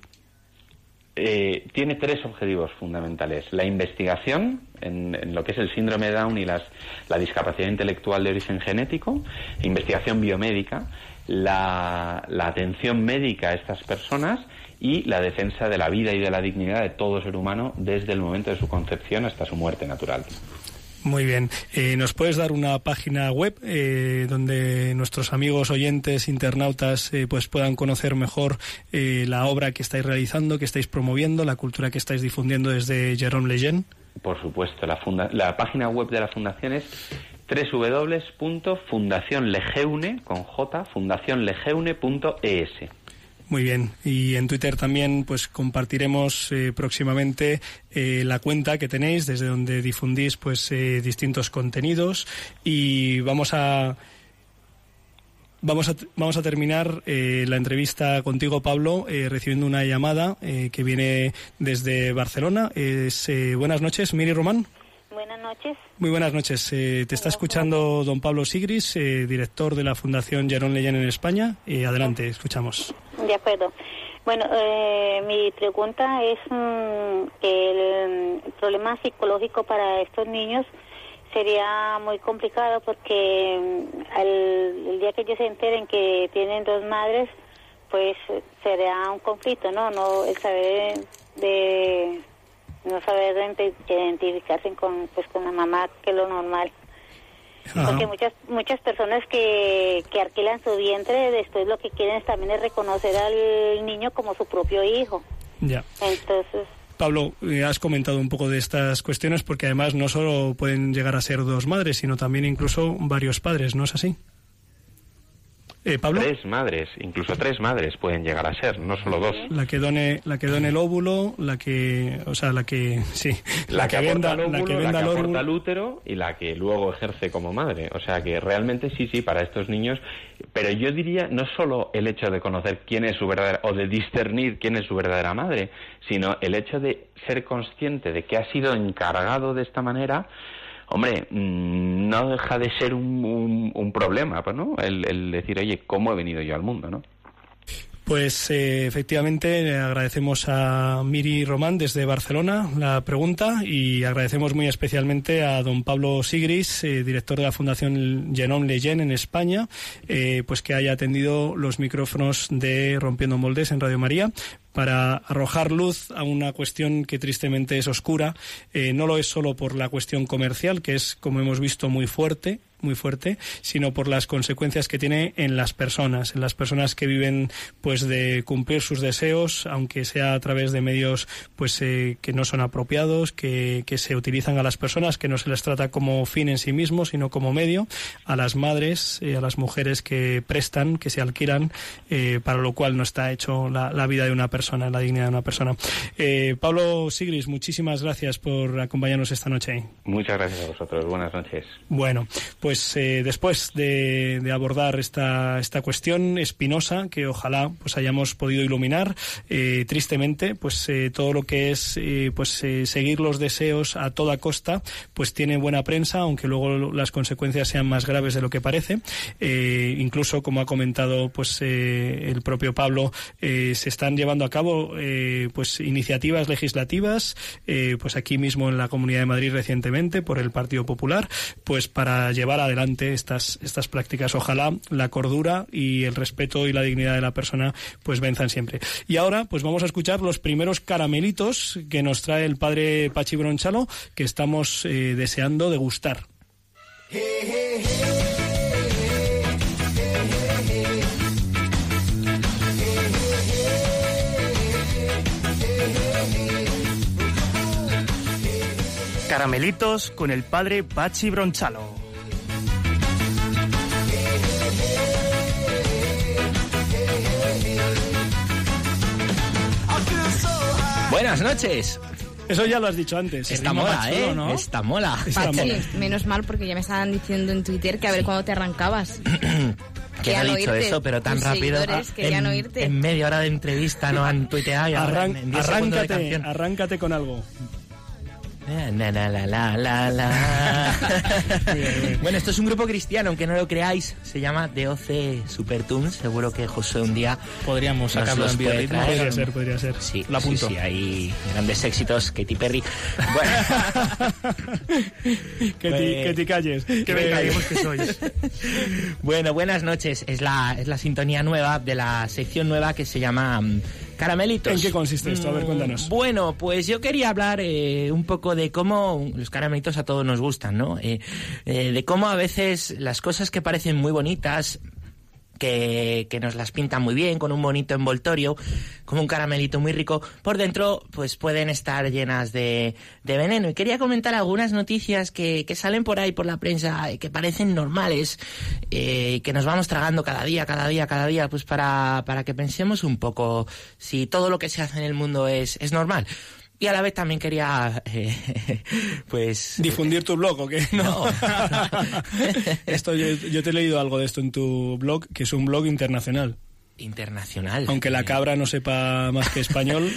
Speaker 6: eh, tiene tres objetivos fundamentales. La investigación en, lo que es el síndrome de Down y la discapacidad intelectual de origen genético, investigación biomédica, la, la atención médica a estas personas y la defensa de la vida y de la dignidad de todo ser humano desde el momento de su concepción hasta su muerte natural.
Speaker 1: Muy bien. Eh, ¿Nos puedes dar una página web eh, donde nuestros amigos oyentes, internautas, eh, pues puedan conocer mejor la obra que estáis realizando, que estáis promoviendo, la cultura que estáis difundiendo desde Jérôme Lejeune?
Speaker 6: Por supuesto. La, la página web de la fundación es www.fundacionlegeune.
Speaker 1: Muy bien. Y en Twitter también pues compartiremos eh, próximamente eh, la cuenta que tenéis desde donde difundís pues eh, distintos contenidos y vamos a Vamos a, vamos a terminar la entrevista contigo, Pablo, recibiendo una llamada que viene desde Barcelona. buenas noches, Miri Román.
Speaker 7: Buenas noches.
Speaker 1: Muy buenas noches. te está escuchando don Pablo Sigris, director de la Fundación Jerón Leyen en España. adelante, escuchamos.
Speaker 7: De acuerdo. Bueno, eh, mi pregunta es mm, el, problema psicológico para estos niños sería muy complicado porque mm, el, día que ellos se enteren que tienen dos madres, pues sería un conflicto, ¿no? No el saber de no saber identificarse con pues con la mamá que es lo normal. Porque muchas muchas personas que, que alquilan su vientre después lo que quieren también es reconocer al niño como su propio hijo.
Speaker 1: Ya.
Speaker 7: Entonces...
Speaker 1: Pablo, eh, has comentado un poco de estas cuestiones porque además no solo pueden llegar a ser dos madres, sino también incluso varios padres, ¿no es así?
Speaker 6: Eh, tres madres, incluso tres madres pueden llegar a ser, no solo dos.
Speaker 1: La que done, la que done el óvulo, la que, o sea, la que, sí,
Speaker 6: la, que, venda, el óvulo, la que, venda aporta el útero y la que luego ejerce como madre. O sea que realmente sí, sí, para estos niños. Pero yo diría no solo el hecho de conocer quién es su verdadera o de discernir quién es su verdadera madre, sino el hecho de ser consciente de que ha sido encargado de esta manera hombre, mm, no deja de ser un, un, problema, pues, ¿no? El, decir, oye, ¿cómo he venido yo al mundo, no?
Speaker 1: Pues eh, efectivamente agradecemos a Miri Román desde Barcelona la pregunta y agradecemos muy especialmente a don Pablo Sigris, eh, director de la Fundación Genome Leyen en España, eh, pues que haya atendido los micrófonos de Rompiendo Moldes en Radio María para arrojar luz a una cuestión que tristemente es oscura. no lo es solo por la cuestión comercial, que es, como hemos visto, muy fuerte, muy fuerte, sino por las consecuencias que tiene en las personas, en las personas que viven pues de cumplir sus deseos, aunque sea a través de medios pues eh, que no son apropiados, que, que, se utilizan a las personas, que no se les trata como fin en sí mismo, sino como medio, a las madres, eh, a las mujeres que prestan, que se alquilan, eh, para lo cual no está hecho la, la vida de una persona persona, la dignidad de una persona. Eh, Pablo Sigris, muchísimas gracias por acompañarnos esta noche.
Speaker 6: Muchas gracias a vosotros. Buenas noches.
Speaker 1: Bueno, pues eh, después de, abordar esta, esta cuestión espinosa que ojalá pues hayamos podido iluminar, eh, tristemente, pues todo lo que es pues seguir los deseos a toda costa, pues tiene buena prensa, aunque luego las consecuencias sean más graves de lo que parece. incluso, como ha comentado pues el propio Pablo, se están llevando a cabo pues iniciativas legislativas, pues aquí mismo en la Comunidad de Madrid recientemente por el Partido Popular, pues para llevar adelante estas, estas prácticas. Ojalá la cordura y el respeto y la dignidad de la persona pues venzan siempre. Y ahora pues vamos a escuchar los primeros caramelitos que nos trae el padre Pachi Bronchalo que estamos eh, deseando degustar.
Speaker 4: Caramelitos con el padre Pachi Bronchalo.
Speaker 2: Buenas noches.
Speaker 1: Eso ya lo has dicho antes.
Speaker 2: Está mola, ¿eh? ¿no? Está mola.
Speaker 5: Pachi, menos mal porque ya me estaban diciendo en Twitter que a ver cuándo te arrancabas.
Speaker 2: que no he dicho eso, pero tan rápido.
Speaker 5: En,
Speaker 2: oírte. en media hora de entrevista no han tuiteado y
Speaker 1: arráncate, arráncate con algo.
Speaker 2: La, la, la, la, la, bueno, esto es un grupo cristiano, aunque no lo creáis. Se llama DOC Supertunes. Seguro que José un día
Speaker 3: podríamos sacarlo en
Speaker 1: Podría ser, podría ser.
Speaker 2: Sí, la Sí, sí, hay grandes éxitos. Katy Perry.
Speaker 1: Bueno. que, te, que te calles. Que
Speaker 4: me que sois.
Speaker 2: bueno, buenas noches. Es la, es la sintonía nueva de la sección nueva que se llama mm, Caramelitos.
Speaker 1: ¿En qué consiste esto? A ver, cuéntanos.
Speaker 2: Mm, bueno, pues yo quería hablar eh, un poco de cómo los caramelitos a todos nos gustan, ¿no? Eh, eh, de cómo a veces las cosas que parecen muy bonitas que, que, nos las pintan muy bien, con un bonito envoltorio, como un caramelito muy rico, por dentro pues pueden estar llenas de, de veneno. Y quería comentar algunas noticias que, que, salen por ahí, por la prensa, que parecen normales, eh, que nos vamos tragando cada día, cada día, cada día, pues para, para que pensemos un poco si todo lo que se hace en el mundo es, es normal. Y a la vez también quería, eh, pues...
Speaker 1: ¿Difundir tu blog o qué? No. esto, yo, te he leído algo de esto en tu blog, que es un blog internacional
Speaker 2: internacional.
Speaker 1: Aunque la cabra no sepa más que español.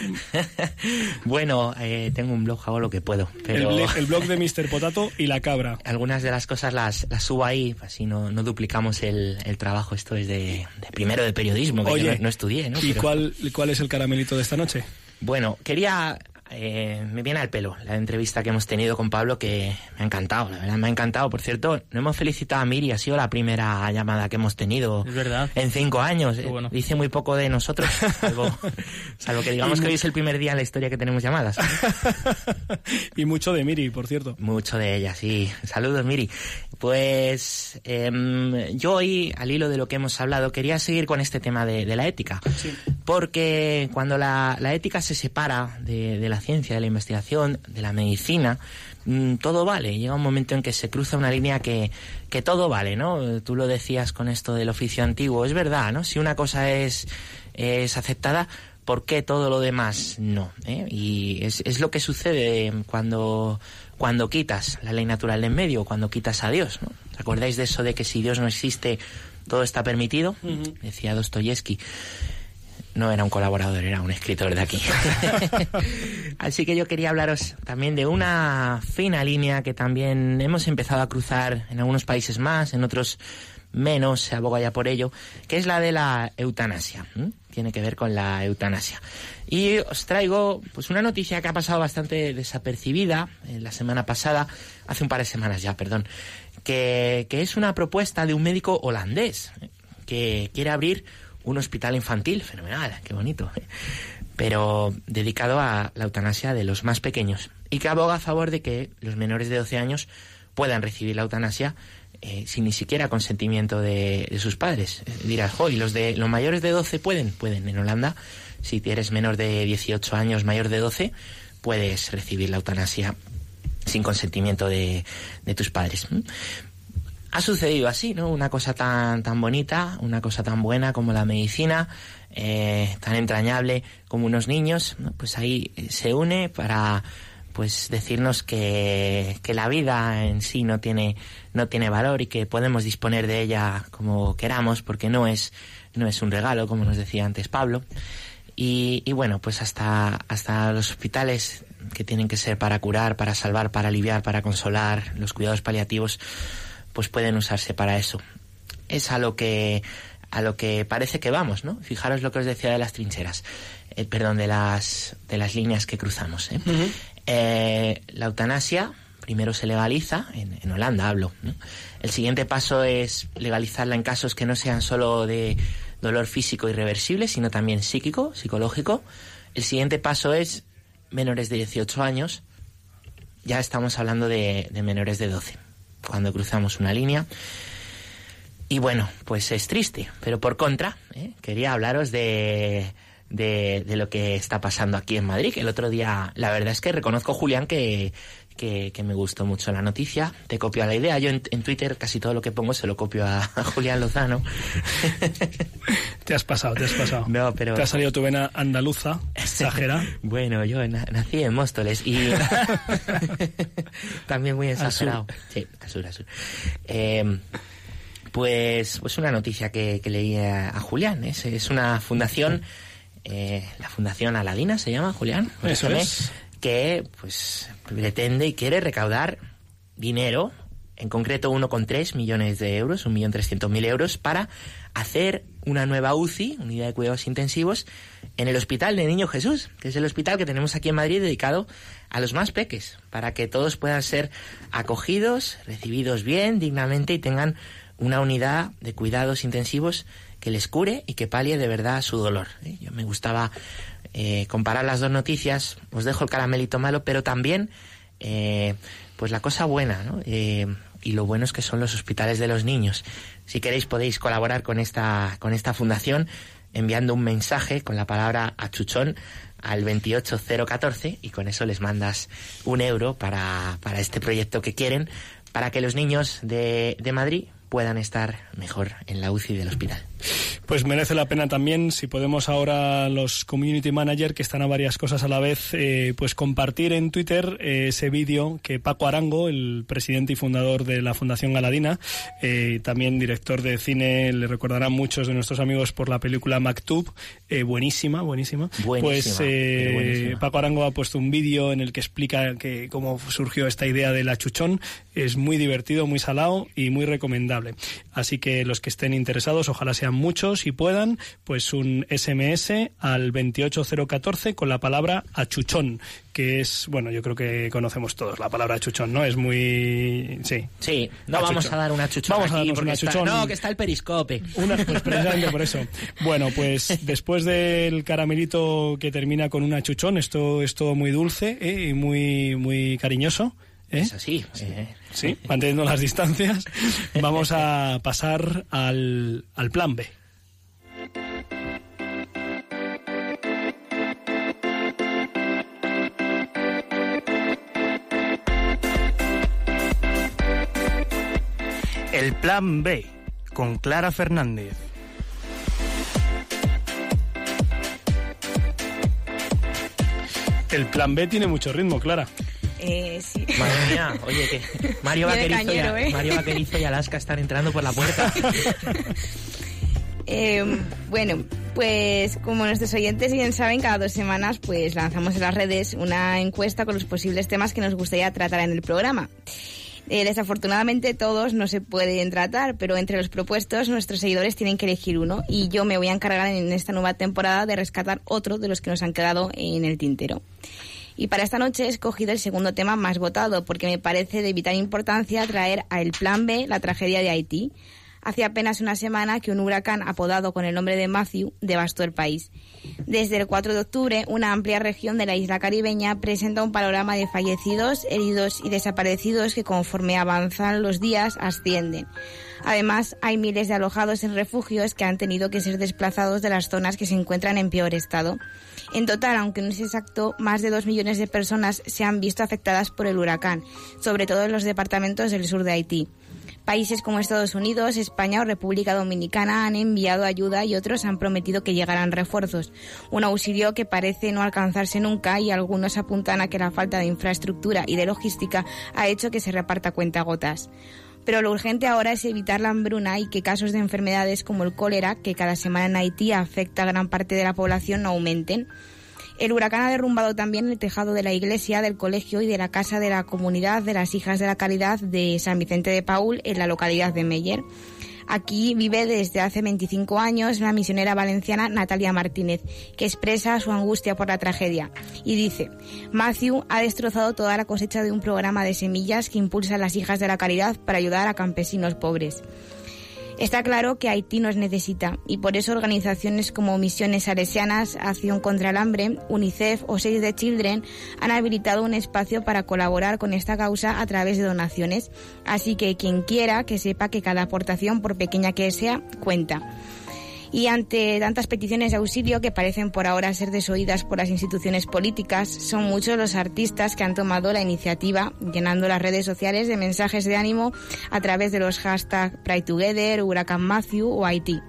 Speaker 2: bueno, eh, tengo un blog, hago lo que puedo. Pero...
Speaker 1: El, blog de Mr. Potato y la cabra.
Speaker 2: Algunas de las cosas las, las subo ahí, así no, no duplicamos el, el, trabajo. Esto es de, primero de periodismo, que yo no, estudié. ¿no?
Speaker 1: ¿Y cuál, cuál es el caramelito de esta noche?
Speaker 2: Bueno, quería eh, me viene al pelo la entrevista que hemos tenido con Pablo, que me ha encantado, la verdad me ha encantado. Por cierto, no hemos felicitado a Miri, ha sido la primera llamada que hemos tenido en cinco años. Dice muy poco de nosotros, salvo, que digamos que hoy es el primer día en la historia que tenemos llamadas.
Speaker 1: y mucho de Miri, por cierto.
Speaker 2: Mucho de ella, sí. Saludos, Miri. Pues em, yo hoy, al hilo de lo que hemos hablado, quería seguir con este tema de, la ética. Porque cuando la, ética se separa de, de la ciencia, de la investigación, de la medicina, mm, todo vale. Llega un momento en que se cruza una línea que, que todo vale, ¿no? Tú lo decías con esto del oficio antiguo, es verdad, ¿no? Si una cosa es, es aceptada, ¿por qué todo lo demás no? ¿Eh? Y es, es, lo que sucede cuando, cuando quitas la ley natural de en medio, cuando quitas a Dios, ¿no? ¿Acordáis de eso de que si Dios no existe, todo está permitido? Decía Dostoyevsky no era un colaborador, era un escritor de aquí. Así que yo quería hablaros también de una fina línea que también hemos empezado a cruzar en algunos países más, en otros menos, se aboga ya por ello, que es la de la eutanasia. Tiene que ver con la eutanasia. Y os traigo pues una noticia que ha pasado bastante desapercibida eh, la semana pasada, hace un par de semanas ya, perdón, que, que es una propuesta de un médico holandés eh, que quiere abrir un hospital infantil, fenomenal, qué bonito, pero dedicado a la eutanasia de los más pequeños y que aboga a favor de que los menores de 12 años puedan recibir la eutanasia eh, sin ni siquiera consentimiento de, sus padres. Eh, dirás, ¿y los, de, los mayores de 12 pueden? Pueden. En Holanda, si eres menor de 18 años, mayor de 12, puedes recibir la eutanasia sin consentimiento de, de tus padres. Ha sucedido así, ¿no? Una cosa tan, tan bonita, una cosa tan buena como la medicina, eh, tan entrañable como unos niños, pues ahí se une para pues decirnos que, que, la vida en sí no tiene, no tiene valor y que podemos disponer de ella como queramos porque no es, no es un regalo, como nos decía antes Pablo. Y, y bueno, pues hasta, hasta los hospitales que tienen que ser para curar, para salvar, para aliviar, para consolar, los cuidados paliativos, pues pueden usarse para eso. Es a lo que a lo que parece que vamos, ¿no? Fijaros lo que os decía de las trincheras, eh, perdón, de las de las líneas que cruzamos. ¿eh? Eh, la eutanasia primero se legaliza, en, en Holanda hablo. El siguiente paso es legalizarla en casos que no sean solo de dolor físico irreversible, sino también psíquico, psicológico. El siguiente paso es menores de 18 años, ya estamos hablando de, de menores de 12 cuando cruzamos una línea. Y bueno, pues es triste, pero por contra, ¿eh? quería hablaros de, de, de, lo que está pasando aquí en Madrid. El otro día, la verdad es que reconozco, Julián, que, que, que me gustó mucho la noticia. Te copio la idea. Yo en, en, Twitter casi todo lo que pongo se lo copio a, a Julián Lozano.
Speaker 1: te has pasado, te has pasado.
Speaker 2: No, pero...
Speaker 1: Te ha salido tu vena andaluza, exagera.
Speaker 2: bueno, yo na nací en Móstoles y también muy exagerado.
Speaker 1: Azul.
Speaker 2: Sí, azul, azul. Eh, pues, pues una noticia que, que leí a, a Julián. Es, es una fundación, eh, la Fundación Aladina se llama, Julián.
Speaker 1: Eso es.
Speaker 2: Que pues pretende y quiere recaudar dinero, en concreto 1,3 millones de euros, 1.300.000 euros, para hacer una nueva UCI, unidad de cuidados intensivos, en el Hospital de Niño Jesús, que es el hospital que tenemos aquí en Madrid dedicado a los más peques, para que todos puedan ser acogidos, recibidos bien, dignamente y tengan una unidad de cuidados intensivos que les cure y que palie de verdad su dolor. ¿eh? Yo me gustaba eh, comparar las dos noticias, os dejo el caramelito malo, pero también eh, pues la cosa buena, ¿no? Eh, y lo bueno es que son los hospitales de los niños. Si queréis podéis colaborar con esta, con esta fundación enviando un mensaje con la palabra achuchón al 28014 y con eso les mandas un euro para, para este proyecto que quieren, para que los niños de, de Madrid puedan estar mejor en la UCI del hospital.
Speaker 1: Pues merece la pena también, si podemos ahora los community manager que están a varias cosas a la vez, eh, pues compartir en Twitter eh, ese vídeo que Paco Arango, el presidente y fundador de la Fundación Galadina, eh, también director de cine, le recordarán muchos de nuestros amigos por la película Maktub, eh, buenísima, buenísima.
Speaker 2: buenísima
Speaker 1: pues
Speaker 2: buenísima.
Speaker 1: Paco Arango ha puesto un vídeo en el que explica que cómo surgió esta idea del achuchón. Es muy divertido, muy salado y muy recomendable. Así que los que estén interesados, ojalá sean muchos y puedan, pues un SMS al 28014 con la palabra achuchón, que es, bueno, yo creo que conocemos todos la palabra achuchón, ¿no? Es muy... Sí.
Speaker 2: Sí, no
Speaker 1: Achuchón.
Speaker 2: vamos a dar un achuchón
Speaker 1: Vamos a darnos un
Speaker 2: está-
Speaker 1: achuchón.
Speaker 2: no, que está el periscope.
Speaker 1: Una, pues precisamente por eso. Bueno, pues después del caramelito que termina con un achuchón, esto es todo muy dulce ¿eh? y muy, muy cariñoso. ¿Eh?
Speaker 2: Es así. eh.
Speaker 1: Sí, manteniendo las distancias. Vamos a pasar al, al plan B.
Speaker 4: El plan B, con Clara Fernández.
Speaker 1: El plan B tiene mucho ritmo, Clara.
Speaker 5: Eh, sí.
Speaker 2: Madre mía, oye, que Mario Vaquerizo,
Speaker 5: cañero,
Speaker 2: y,
Speaker 5: ¿eh?
Speaker 2: Mario Vaquerizo y Alaska están entrando por la puerta.
Speaker 5: Eh, bueno, pues como nuestros oyentes bien saben, cada dos semanas pues lanzamos en las redes una encuesta con los posibles temas que nos gustaría tratar en el programa. Eh, desafortunadamente todos no se pueden tratar, pero entre los propuestos nuestros seguidores tienen que elegir uno y yo me voy a encargar en esta nueva temporada de rescatar otro de los que nos han quedado en el tintero. Y para esta noche he escogido el segundo tema más votado porque me parece de vital importancia traer a el Plan B la tragedia de Haití. Hace apenas una semana que un huracán apodado con el nombre de Matthew devastó el país. Desde el 4 de octubre, una amplia región de la isla caribeña presenta un panorama de fallecidos, heridos y desaparecidos que conforme avanzan los días ascienden. Además, hay miles de alojados en refugios que han tenido que ser desplazados de las zonas que se encuentran en peor estado. En total, aunque no es exacto, más de dos millones de personas se han visto afectadas por el huracán, sobre todo en los departamentos del sur de Haití. Países como Estados Unidos, España o República Dominicana han enviado ayuda y otros han prometido que llegarán refuerzos. Un auxilio que parece no alcanzarse nunca y algunos apuntan a que la falta de infraestructura y de logística ha hecho que se reparta cuenta gotas. Pero lo urgente ahora es evitar la hambruna y que casos de enfermedades como el cólera, que cada semana en Haití afecta a gran parte de la población, no aumenten. El huracán ha derrumbado también el tejado de la iglesia, del colegio y de la casa de la comunidad de las Hijas de la Caridad de San Vicente de Paul en la localidad de Meyer. Aquí vive desde hace 25 años la misionera valenciana Natalia Martínez, que expresa su angustia por la tragedia. Y dice, Matthew ha destrozado toda la cosecha de un programa de semillas que impulsa a las hijas de la caridad para ayudar a campesinos pobres. Está claro que Haití nos necesita y por eso organizaciones como Misiones Salesianas, Acción contra el Hambre, UNICEF o Save the Children han habilitado un espacio para colaborar con esta causa a través de donaciones. Así que quien quiera que sepa que cada aportación, por pequeña que sea, cuenta. Y ante tantas peticiones de auxilio que parecen por ahora ser desoídas por las instituciones políticas, son muchos los artistas que han tomado la iniciativa, llenando las redes sociales de mensajes de ánimo a través de los hashtags Pride Together, Huracán Matthew o Haití.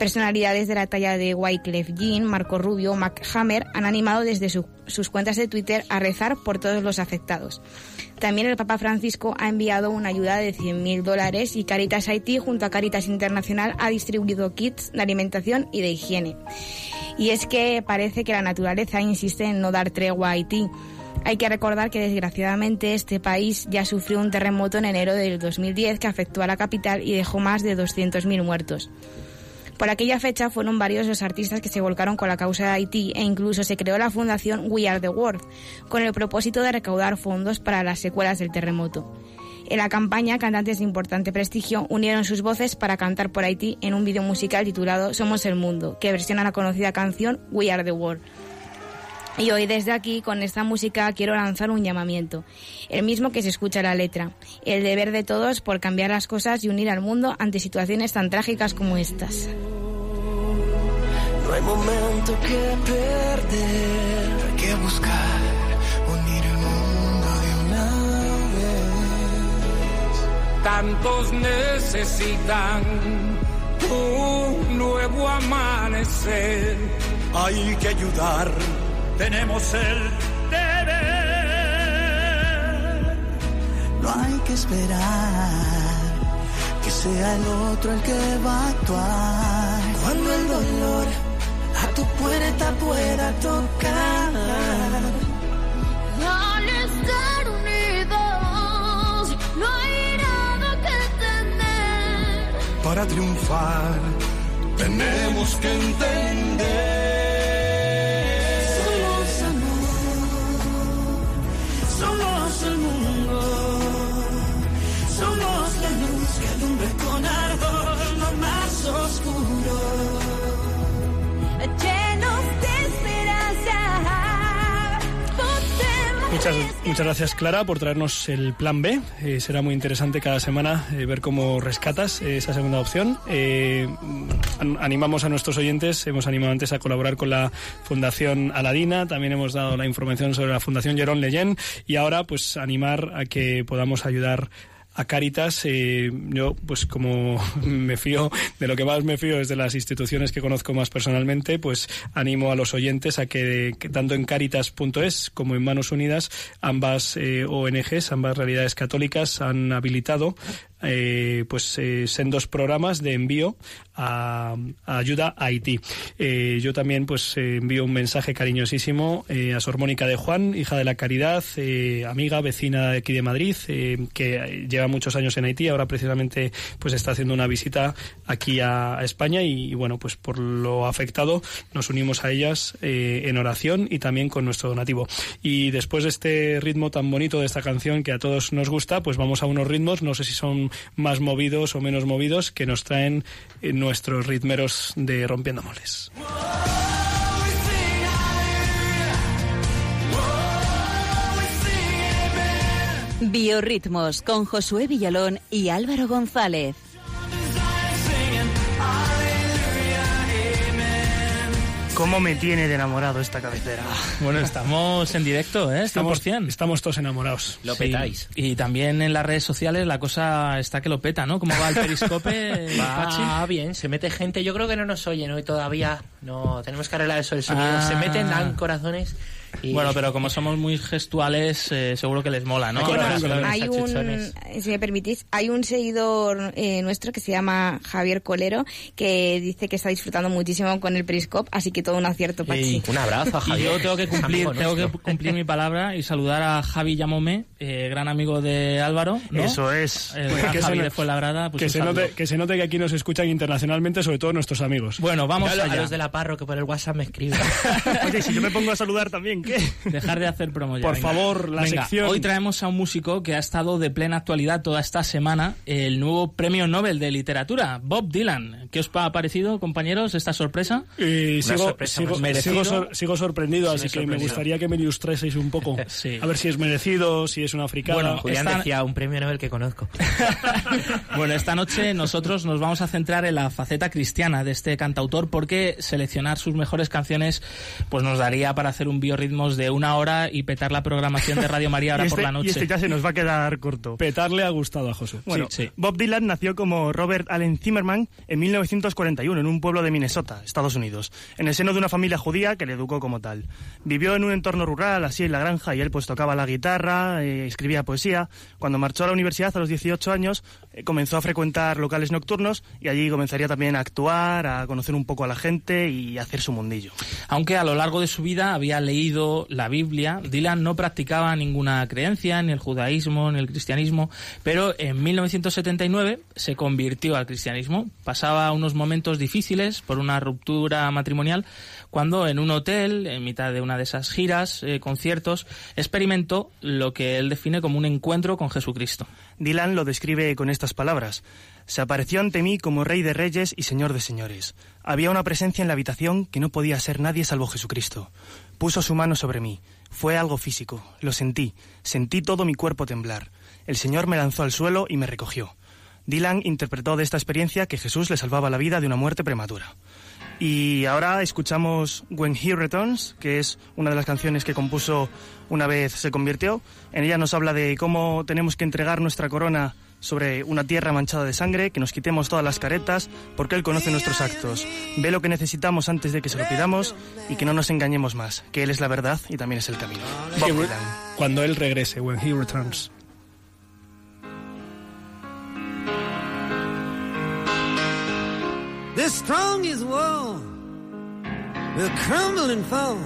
Speaker 5: Personalidades de la talla de Wyclef Jean, Marco Rubio, Mac Hammer han animado desde sus cuentas de Twitter a rezar por todos los afectados. También el Papa Francisco ha enviado una ayuda de 100.000 dólares y Caritas Haití junto a Caritas Internacional ha distribuido kits de alimentación y de higiene. Y es que parece que la naturaleza insiste en no dar tregua a Haití. Hay que recordar que desgraciadamente este país ya sufrió un terremoto en enero del 2010 que afectó a la capital y dejó más de 200.000 muertos. Por aquella fecha fueron varios los artistas que se volcaron con la causa de Haití e incluso se creó la fundación We Are the World, con el propósito de recaudar fondos para las secuelas del terremoto. En la campaña, cantantes de importante prestigio unieron sus voces para cantar por Haití en un video musical titulado Somos el Mundo, que versiona la conocida canción We Are the World. Y hoy desde aquí, con esta música, quiero lanzar un llamamiento, el mismo que se escucha la letra, el deber de todos por cambiar las cosas y unir al mundo ante situaciones tan trágicas como estas.
Speaker 8: No hay momento que perder, que buscar, unir el mundo de una vez.
Speaker 9: Tantos necesitan un nuevo amanecer.
Speaker 10: Hay que ayudar tenemos el deber.
Speaker 8: No hay que esperar que sea el otro el que va a actuar. Cuando el dolor a tu puerta pueda tocar.
Speaker 11: Al estar unidos, no hay nada que temer.
Speaker 10: Para triunfar, tenemos que entender
Speaker 1: Muchas, muchas gracias Clara por traernos el plan B. Eh, será muy interesante cada semana eh, ver cómo rescatas eh, esa segunda opción. animamos a nuestros oyentes, hemos animado antes a colaborar con la Fundación Aladina, también hemos dado la información sobre la Fundación Jerón Leyen y ahora pues animar a que podamos ayudar a Caritas, eh, yo pues como me fío, de lo que más me fío es de las instituciones que conozco más personalmente, pues animo a los oyentes a que, tanto en caritas.es como en Manos Unidas, ambas eh, ONGs, ambas realidades católicas han habilitado eh, pues eh, dos programas de envío a, ayuda a Haití. Eh, yo también pues eh, envío un mensaje cariñosísimo a Sor Mónica de Juan, hija de la Caridad, amiga, vecina de aquí de Madrid, que lleva muchos años en Haití, ahora precisamente pues está haciendo una visita aquí a, España y, bueno pues por lo afectado nos unimos a ellas en oración y también con nuestro donativo. Y después de este ritmo tan bonito de esta canción que a todos nos gusta, pues vamos a unos ritmos, no sé si son más movidos o menos movidos que nos traen eh, nuestros ritmeros de Rompiendo Moles.
Speaker 12: Biorritmos con Josué Villalón y Álvaro González.
Speaker 4: ¿Cómo me tiene de enamorado esta cabecera?
Speaker 3: Bueno, estamos en directo, ¿eh?
Speaker 1: Estamos, estamos todos enamorados.
Speaker 2: Lo petáis.
Speaker 3: Y también en las redes sociales la cosa está que lo peta, ¿no? ¿Cómo va el periscope?
Speaker 2: va bien, se mete gente. Yo creo que no nos oyen hoy todavía. No, tenemos que arreglar eso el sonido.
Speaker 3: Ah.
Speaker 2: Se meten, dan corazones. Y...
Speaker 3: Bueno, pero como somos muy gestuales, eh, seguro que les mola, ¿no?
Speaker 5: Bueno, hay un, si me permitís, hay un seguidor eh, nuestro que se llama Javier Colero que dice que está disfrutando muchísimo con el Periscope, así que todo un acierto, Pachi.
Speaker 2: Un abrazo a Javier.
Speaker 3: Y yo tengo que cumplir, tengo que cumplir mi palabra y saludar a Javi Llamome, eh, gran amigo de Álvaro. ¿no?
Speaker 4: Eso es.
Speaker 3: El gran
Speaker 1: que,
Speaker 3: Javi
Speaker 1: se,
Speaker 3: de Fuenlabrada, pues
Speaker 1: que, se note, que se note que aquí nos escuchan internacionalmente, sobre todo nuestros amigos.
Speaker 3: Bueno, vamos
Speaker 2: Yo a
Speaker 3: allá.
Speaker 2: los de la Parro que por el WhatsApp me escriben.
Speaker 4: Oye, si yo me pongo a saludar también.
Speaker 3: Dejar de hacer promo ya,
Speaker 1: Por
Speaker 3: venga.
Speaker 1: favor, la
Speaker 3: Venga,
Speaker 1: sección.
Speaker 3: Hoy traemos a un músico que ha estado de plena actualidad toda esta semana, el nuevo premio Nobel de Literatura, Bob Dylan. ¿Qué os ha parecido, compañeros, esta sorpresa?
Speaker 1: Y sigo,
Speaker 2: sorpresa
Speaker 1: sigo, sigo sor- sigo sorprendido,
Speaker 3: Sí,
Speaker 1: así
Speaker 3: me
Speaker 1: que me
Speaker 3: sorprendido.
Speaker 1: gustaría que me ilustraseis un poco.
Speaker 3: Sí.
Speaker 1: A ver si es merecido, si es una fricada.
Speaker 3: Bueno,
Speaker 2: Julián
Speaker 3: Esta-
Speaker 2: decía un premio Nobel que conozco.
Speaker 3: Bueno, esta noche nosotros nos vamos a centrar en la faceta cristiana de este cantautor porque seleccionar sus mejores canciones pues nos daría para hacer un biorritmos de una hora y petar la programación de Radio María ahora
Speaker 4: y,
Speaker 3: por
Speaker 4: este,
Speaker 3: la noche.
Speaker 4: y este ya se nos va a quedar corto.
Speaker 1: Petarle ha gustado a Josu.
Speaker 4: Bueno,
Speaker 3: Sí, sí.
Speaker 4: Bob Dylan nació como Robert Allen Zimmerman en 1941 en un pueblo de Minnesota, Estados Unidos, en el seno de una familia judía que le educó como tal. Vivió en un entorno rural, así en la granja, y él pues tocaba la guitarra, eh, escribía poesía. Cuando marchó a la universidad a los 18 años, eh, comenzó a frecuentar locales nocturnos y allí comenzaría también a actuar, a conocer un poco a la gente y a hacer su mundillo.
Speaker 3: Aunque a lo largo de su vida había leído la Biblia, Dylan no practicaba ninguna creencia, ni el judaísmo, ni el cristianismo, pero en 1979 se convirtió al cristianismo. Pasaba unos momentos difíciles por una ruptura matrimonial cuando en un hotel, en mitad de una de esas giras, eh, conciertos, experimentó lo que él define como un encuentro con Jesucristo.
Speaker 4: Dylan lo describe con estas palabras. Se apareció ante mí como rey de reyes y señor de señores. Había una presencia en la habitación que no podía ser nadie salvo Jesucristo. Puso su mano sobre mí. Fue algo físico. Lo sentí. Sentí todo mi cuerpo temblar. El Señor me lanzó al suelo y me recogió. Dylan interpretó de esta experiencia que Jesús le salvaba la vida de una muerte prematura. Y ahora escuchamos When He Returns, que es una de las canciones que compuso una vez se convirtió. En ella nos habla de cómo tenemos que entregar nuestra corona sobre una tierra manchada de sangre, que nos quitemos todas las caretas, porque Él conoce nuestros actos. Ve lo que necesitamos antes de que se lo pidamos y que no nos engañemos más, que Él es la verdad y también es el camino. Bob.
Speaker 1: Cuando él regrese, when he returns.
Speaker 13: The strongest wall will crumble and fall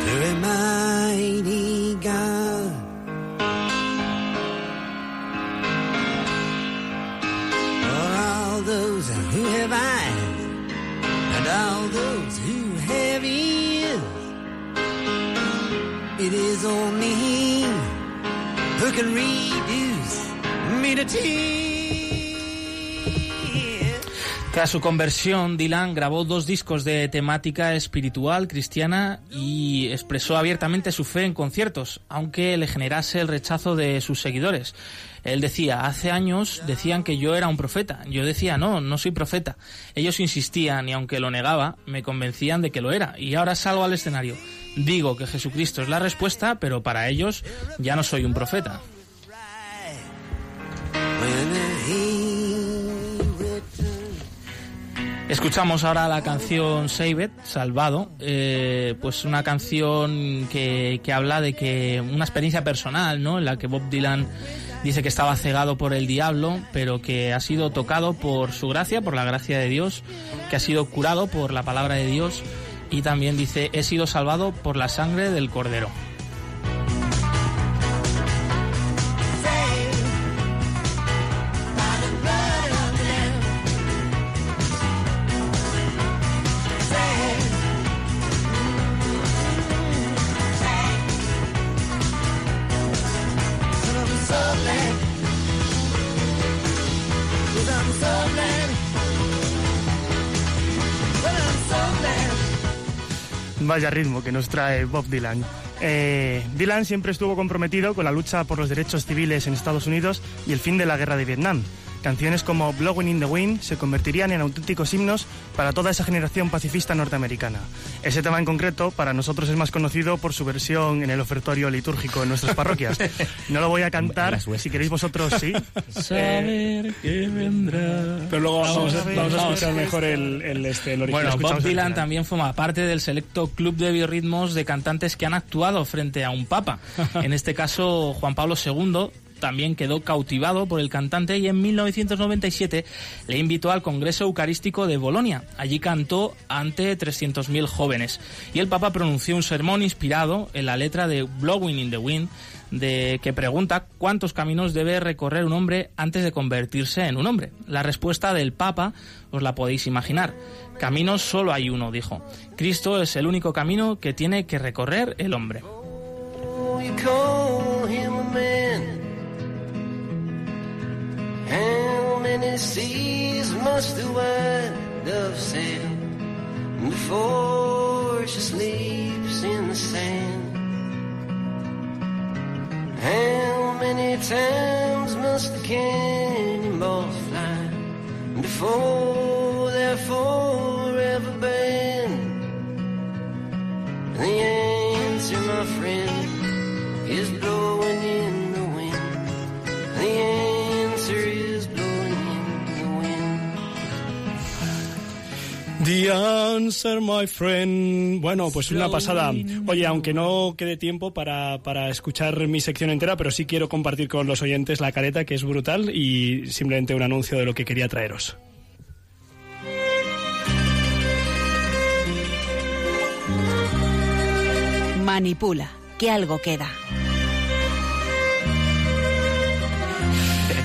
Speaker 13: to a mighty God. Those who have eyes and all those who have ears, it is only He who can reduce me to tears.
Speaker 3: Tras su conversión, Dylan grabó dos discos de temática espiritual cristiana y expresó abiertamente su fe en conciertos, aunque le generase el rechazo de sus seguidores. Él decía, hace años decían que yo era un profeta. Yo decía, no, no soy profeta. Ellos insistían y aunque lo negaba, me convencían de que lo era. Y ahora salgo al escenario. Digo que Jesucristo es la respuesta, pero para ellos ya no soy un profeta. Escuchamos ahora la canción Save It, Salvado, eh, pues una canción que, que habla de que una experiencia personal, ¿no? En la que Bob Dylan dice que estaba cegado por el diablo, pero que ha sido tocado por su gracia, por la gracia de Dios, que ha sido curado por la palabra de Dios y también dice he sido salvado por la sangre del cordero.
Speaker 4: Vaya ritmo que nos trae Bob Dylan. Eh, Dylan siempre estuvo comprometido con la lucha por los derechos civiles en Estados Unidos y el fin de la guerra de Vietnam. Canciones como Blowing in the Wind se convertirían en auténticos himnos para toda esa generación pacifista norteamericana. Ese tema en concreto para nosotros es más conocido por su versión en el ofertorio litúrgico en nuestras parroquias. No lo voy a cantar, si queréis vosotros sí.
Speaker 3: Saber que vendrá.
Speaker 1: Pero luego vamos, vamos a escuchar mejor el, el, este, el original.
Speaker 3: Bueno, Bob Dylan también forma parte del selecto club de biorritmos de cantantes que han actuado frente a un papa. En este caso, Juan Pablo II también quedó cautivado por el cantante y en 1997 le invitó al Congreso Eucarístico de Bolonia. Allí cantó ante 300.000 jóvenes y el Papa pronunció un sermón inspirado en la letra de Blowing in the Wind de que pregunta cuántos caminos debe recorrer un hombre antes de convertirse en un hombre. La respuesta del Papa os la podéis imaginar. Caminos solo hay uno, dijo. Cristo es el único camino que tiene que recorrer el hombre.
Speaker 13: How many seas must the white dove sail before she sleeps in the sand? How many times must the cannonballs fly before they're forever banned? The answer, my friend, The answer,
Speaker 1: my friend. Bueno, pues una pasada. Oye, aunque no quede tiempo para, para escuchar mi sección entera, pero sí quiero compartir con los oyentes la careta, que es brutal, y simplemente un anuncio de lo que quería traeros.
Speaker 12: Manipula, que algo queda.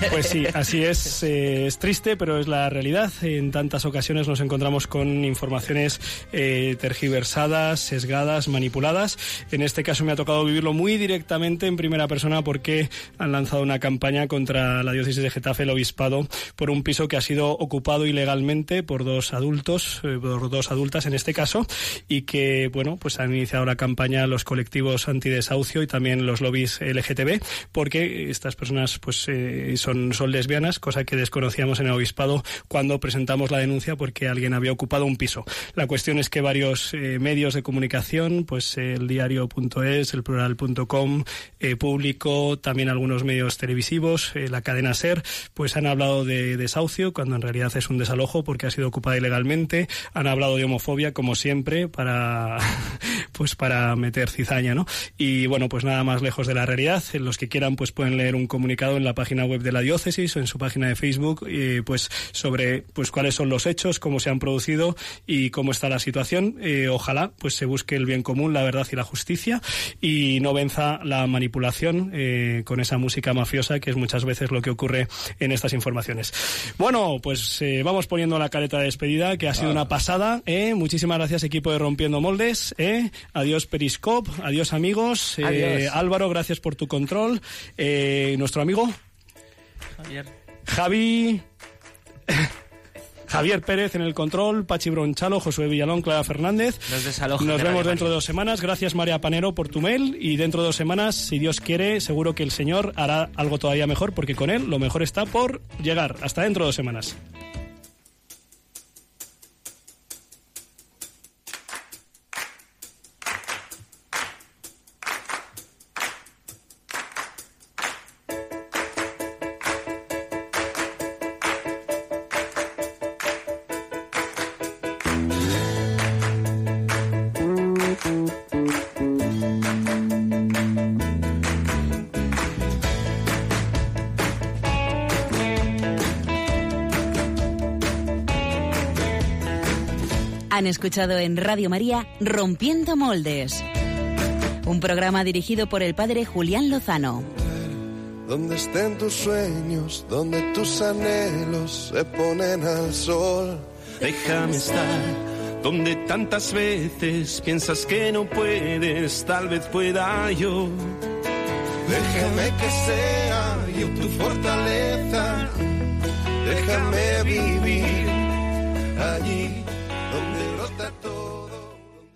Speaker 1: Pues sí, así es. eh, es triste, pero es la realidad. En tantas ocasiones nos encontramos con informaciones eh, tergiversadas, sesgadas, manipuladas. En este caso me ha tocado vivirlo muy directamente en primera persona porque han lanzado una campaña contra la diócesis de Getafe, el obispado, por un piso que ha sido ocupado ilegalmente por dos adultos, eh, por dos adultas en este caso, y que, bueno, pues han iniciado la campaña los colectivos antidesahucio y también los lobbies LGTB, porque estas personas, pues, eh, son, son lesbianas, cosa que desconocíamos en el obispado cuando presentamos la denuncia porque alguien había ocupado un piso. La cuestión es que varios eh, medios de comunicación, pues el diario.es, el plural.com, eh, público, también algunos medios televisivos, eh, la cadena SER, pues han hablado de desahucio cuando en realidad es un desalojo porque ha sido ocupada ilegalmente. Han hablado de homofobia como siempre para pues para meter cizaña, ¿no? Y bueno, pues nada más lejos de la realidad. Los que quieran pues pueden leer un comunicado en la página web de la diócesis o en su página de Facebook eh, pues sobre pues cuáles son los hechos, cómo se han producido y cómo está la situación. Eh, ojalá pues se busque el bien común, la verdad y la justicia y no venza la manipulación eh, con esa música mafiosa que es muchas veces lo que ocurre en estas informaciones. Bueno, pues eh, vamos poniendo la careta de despedida que ha sido una pasada. ¿eh? Muchísimas gracias equipo de Rompiendo Moldes. Adiós Periscope, adiós amigos.
Speaker 2: Adiós.
Speaker 1: Álvaro, gracias por tu control. Nuestro amigo
Speaker 3: Javier.
Speaker 1: Javi. Javier Pérez en el control, Pachi Bronchalo, Josué Villalón, Clara Fernández. Nos vemos dentro de dos semanas. Gracias María Panero por tu mail y dentro de dos semanas, si Dios quiere, seguro que el Señor hará algo todavía mejor porque con él lo mejor está por llegar. Hasta dentro de dos semanas.
Speaker 12: Escuchado en Radio María Rompiendo Moldes. Un programa dirigido por el padre Julián Lozano.
Speaker 14: Donde estén tus sueños, donde tus anhelos se ponen al sol.
Speaker 15: Déjame estar donde tantas veces piensas que no puedes, tal vez pueda yo.
Speaker 14: Déjame que sea yo tu fortaleza. Déjame vivir allí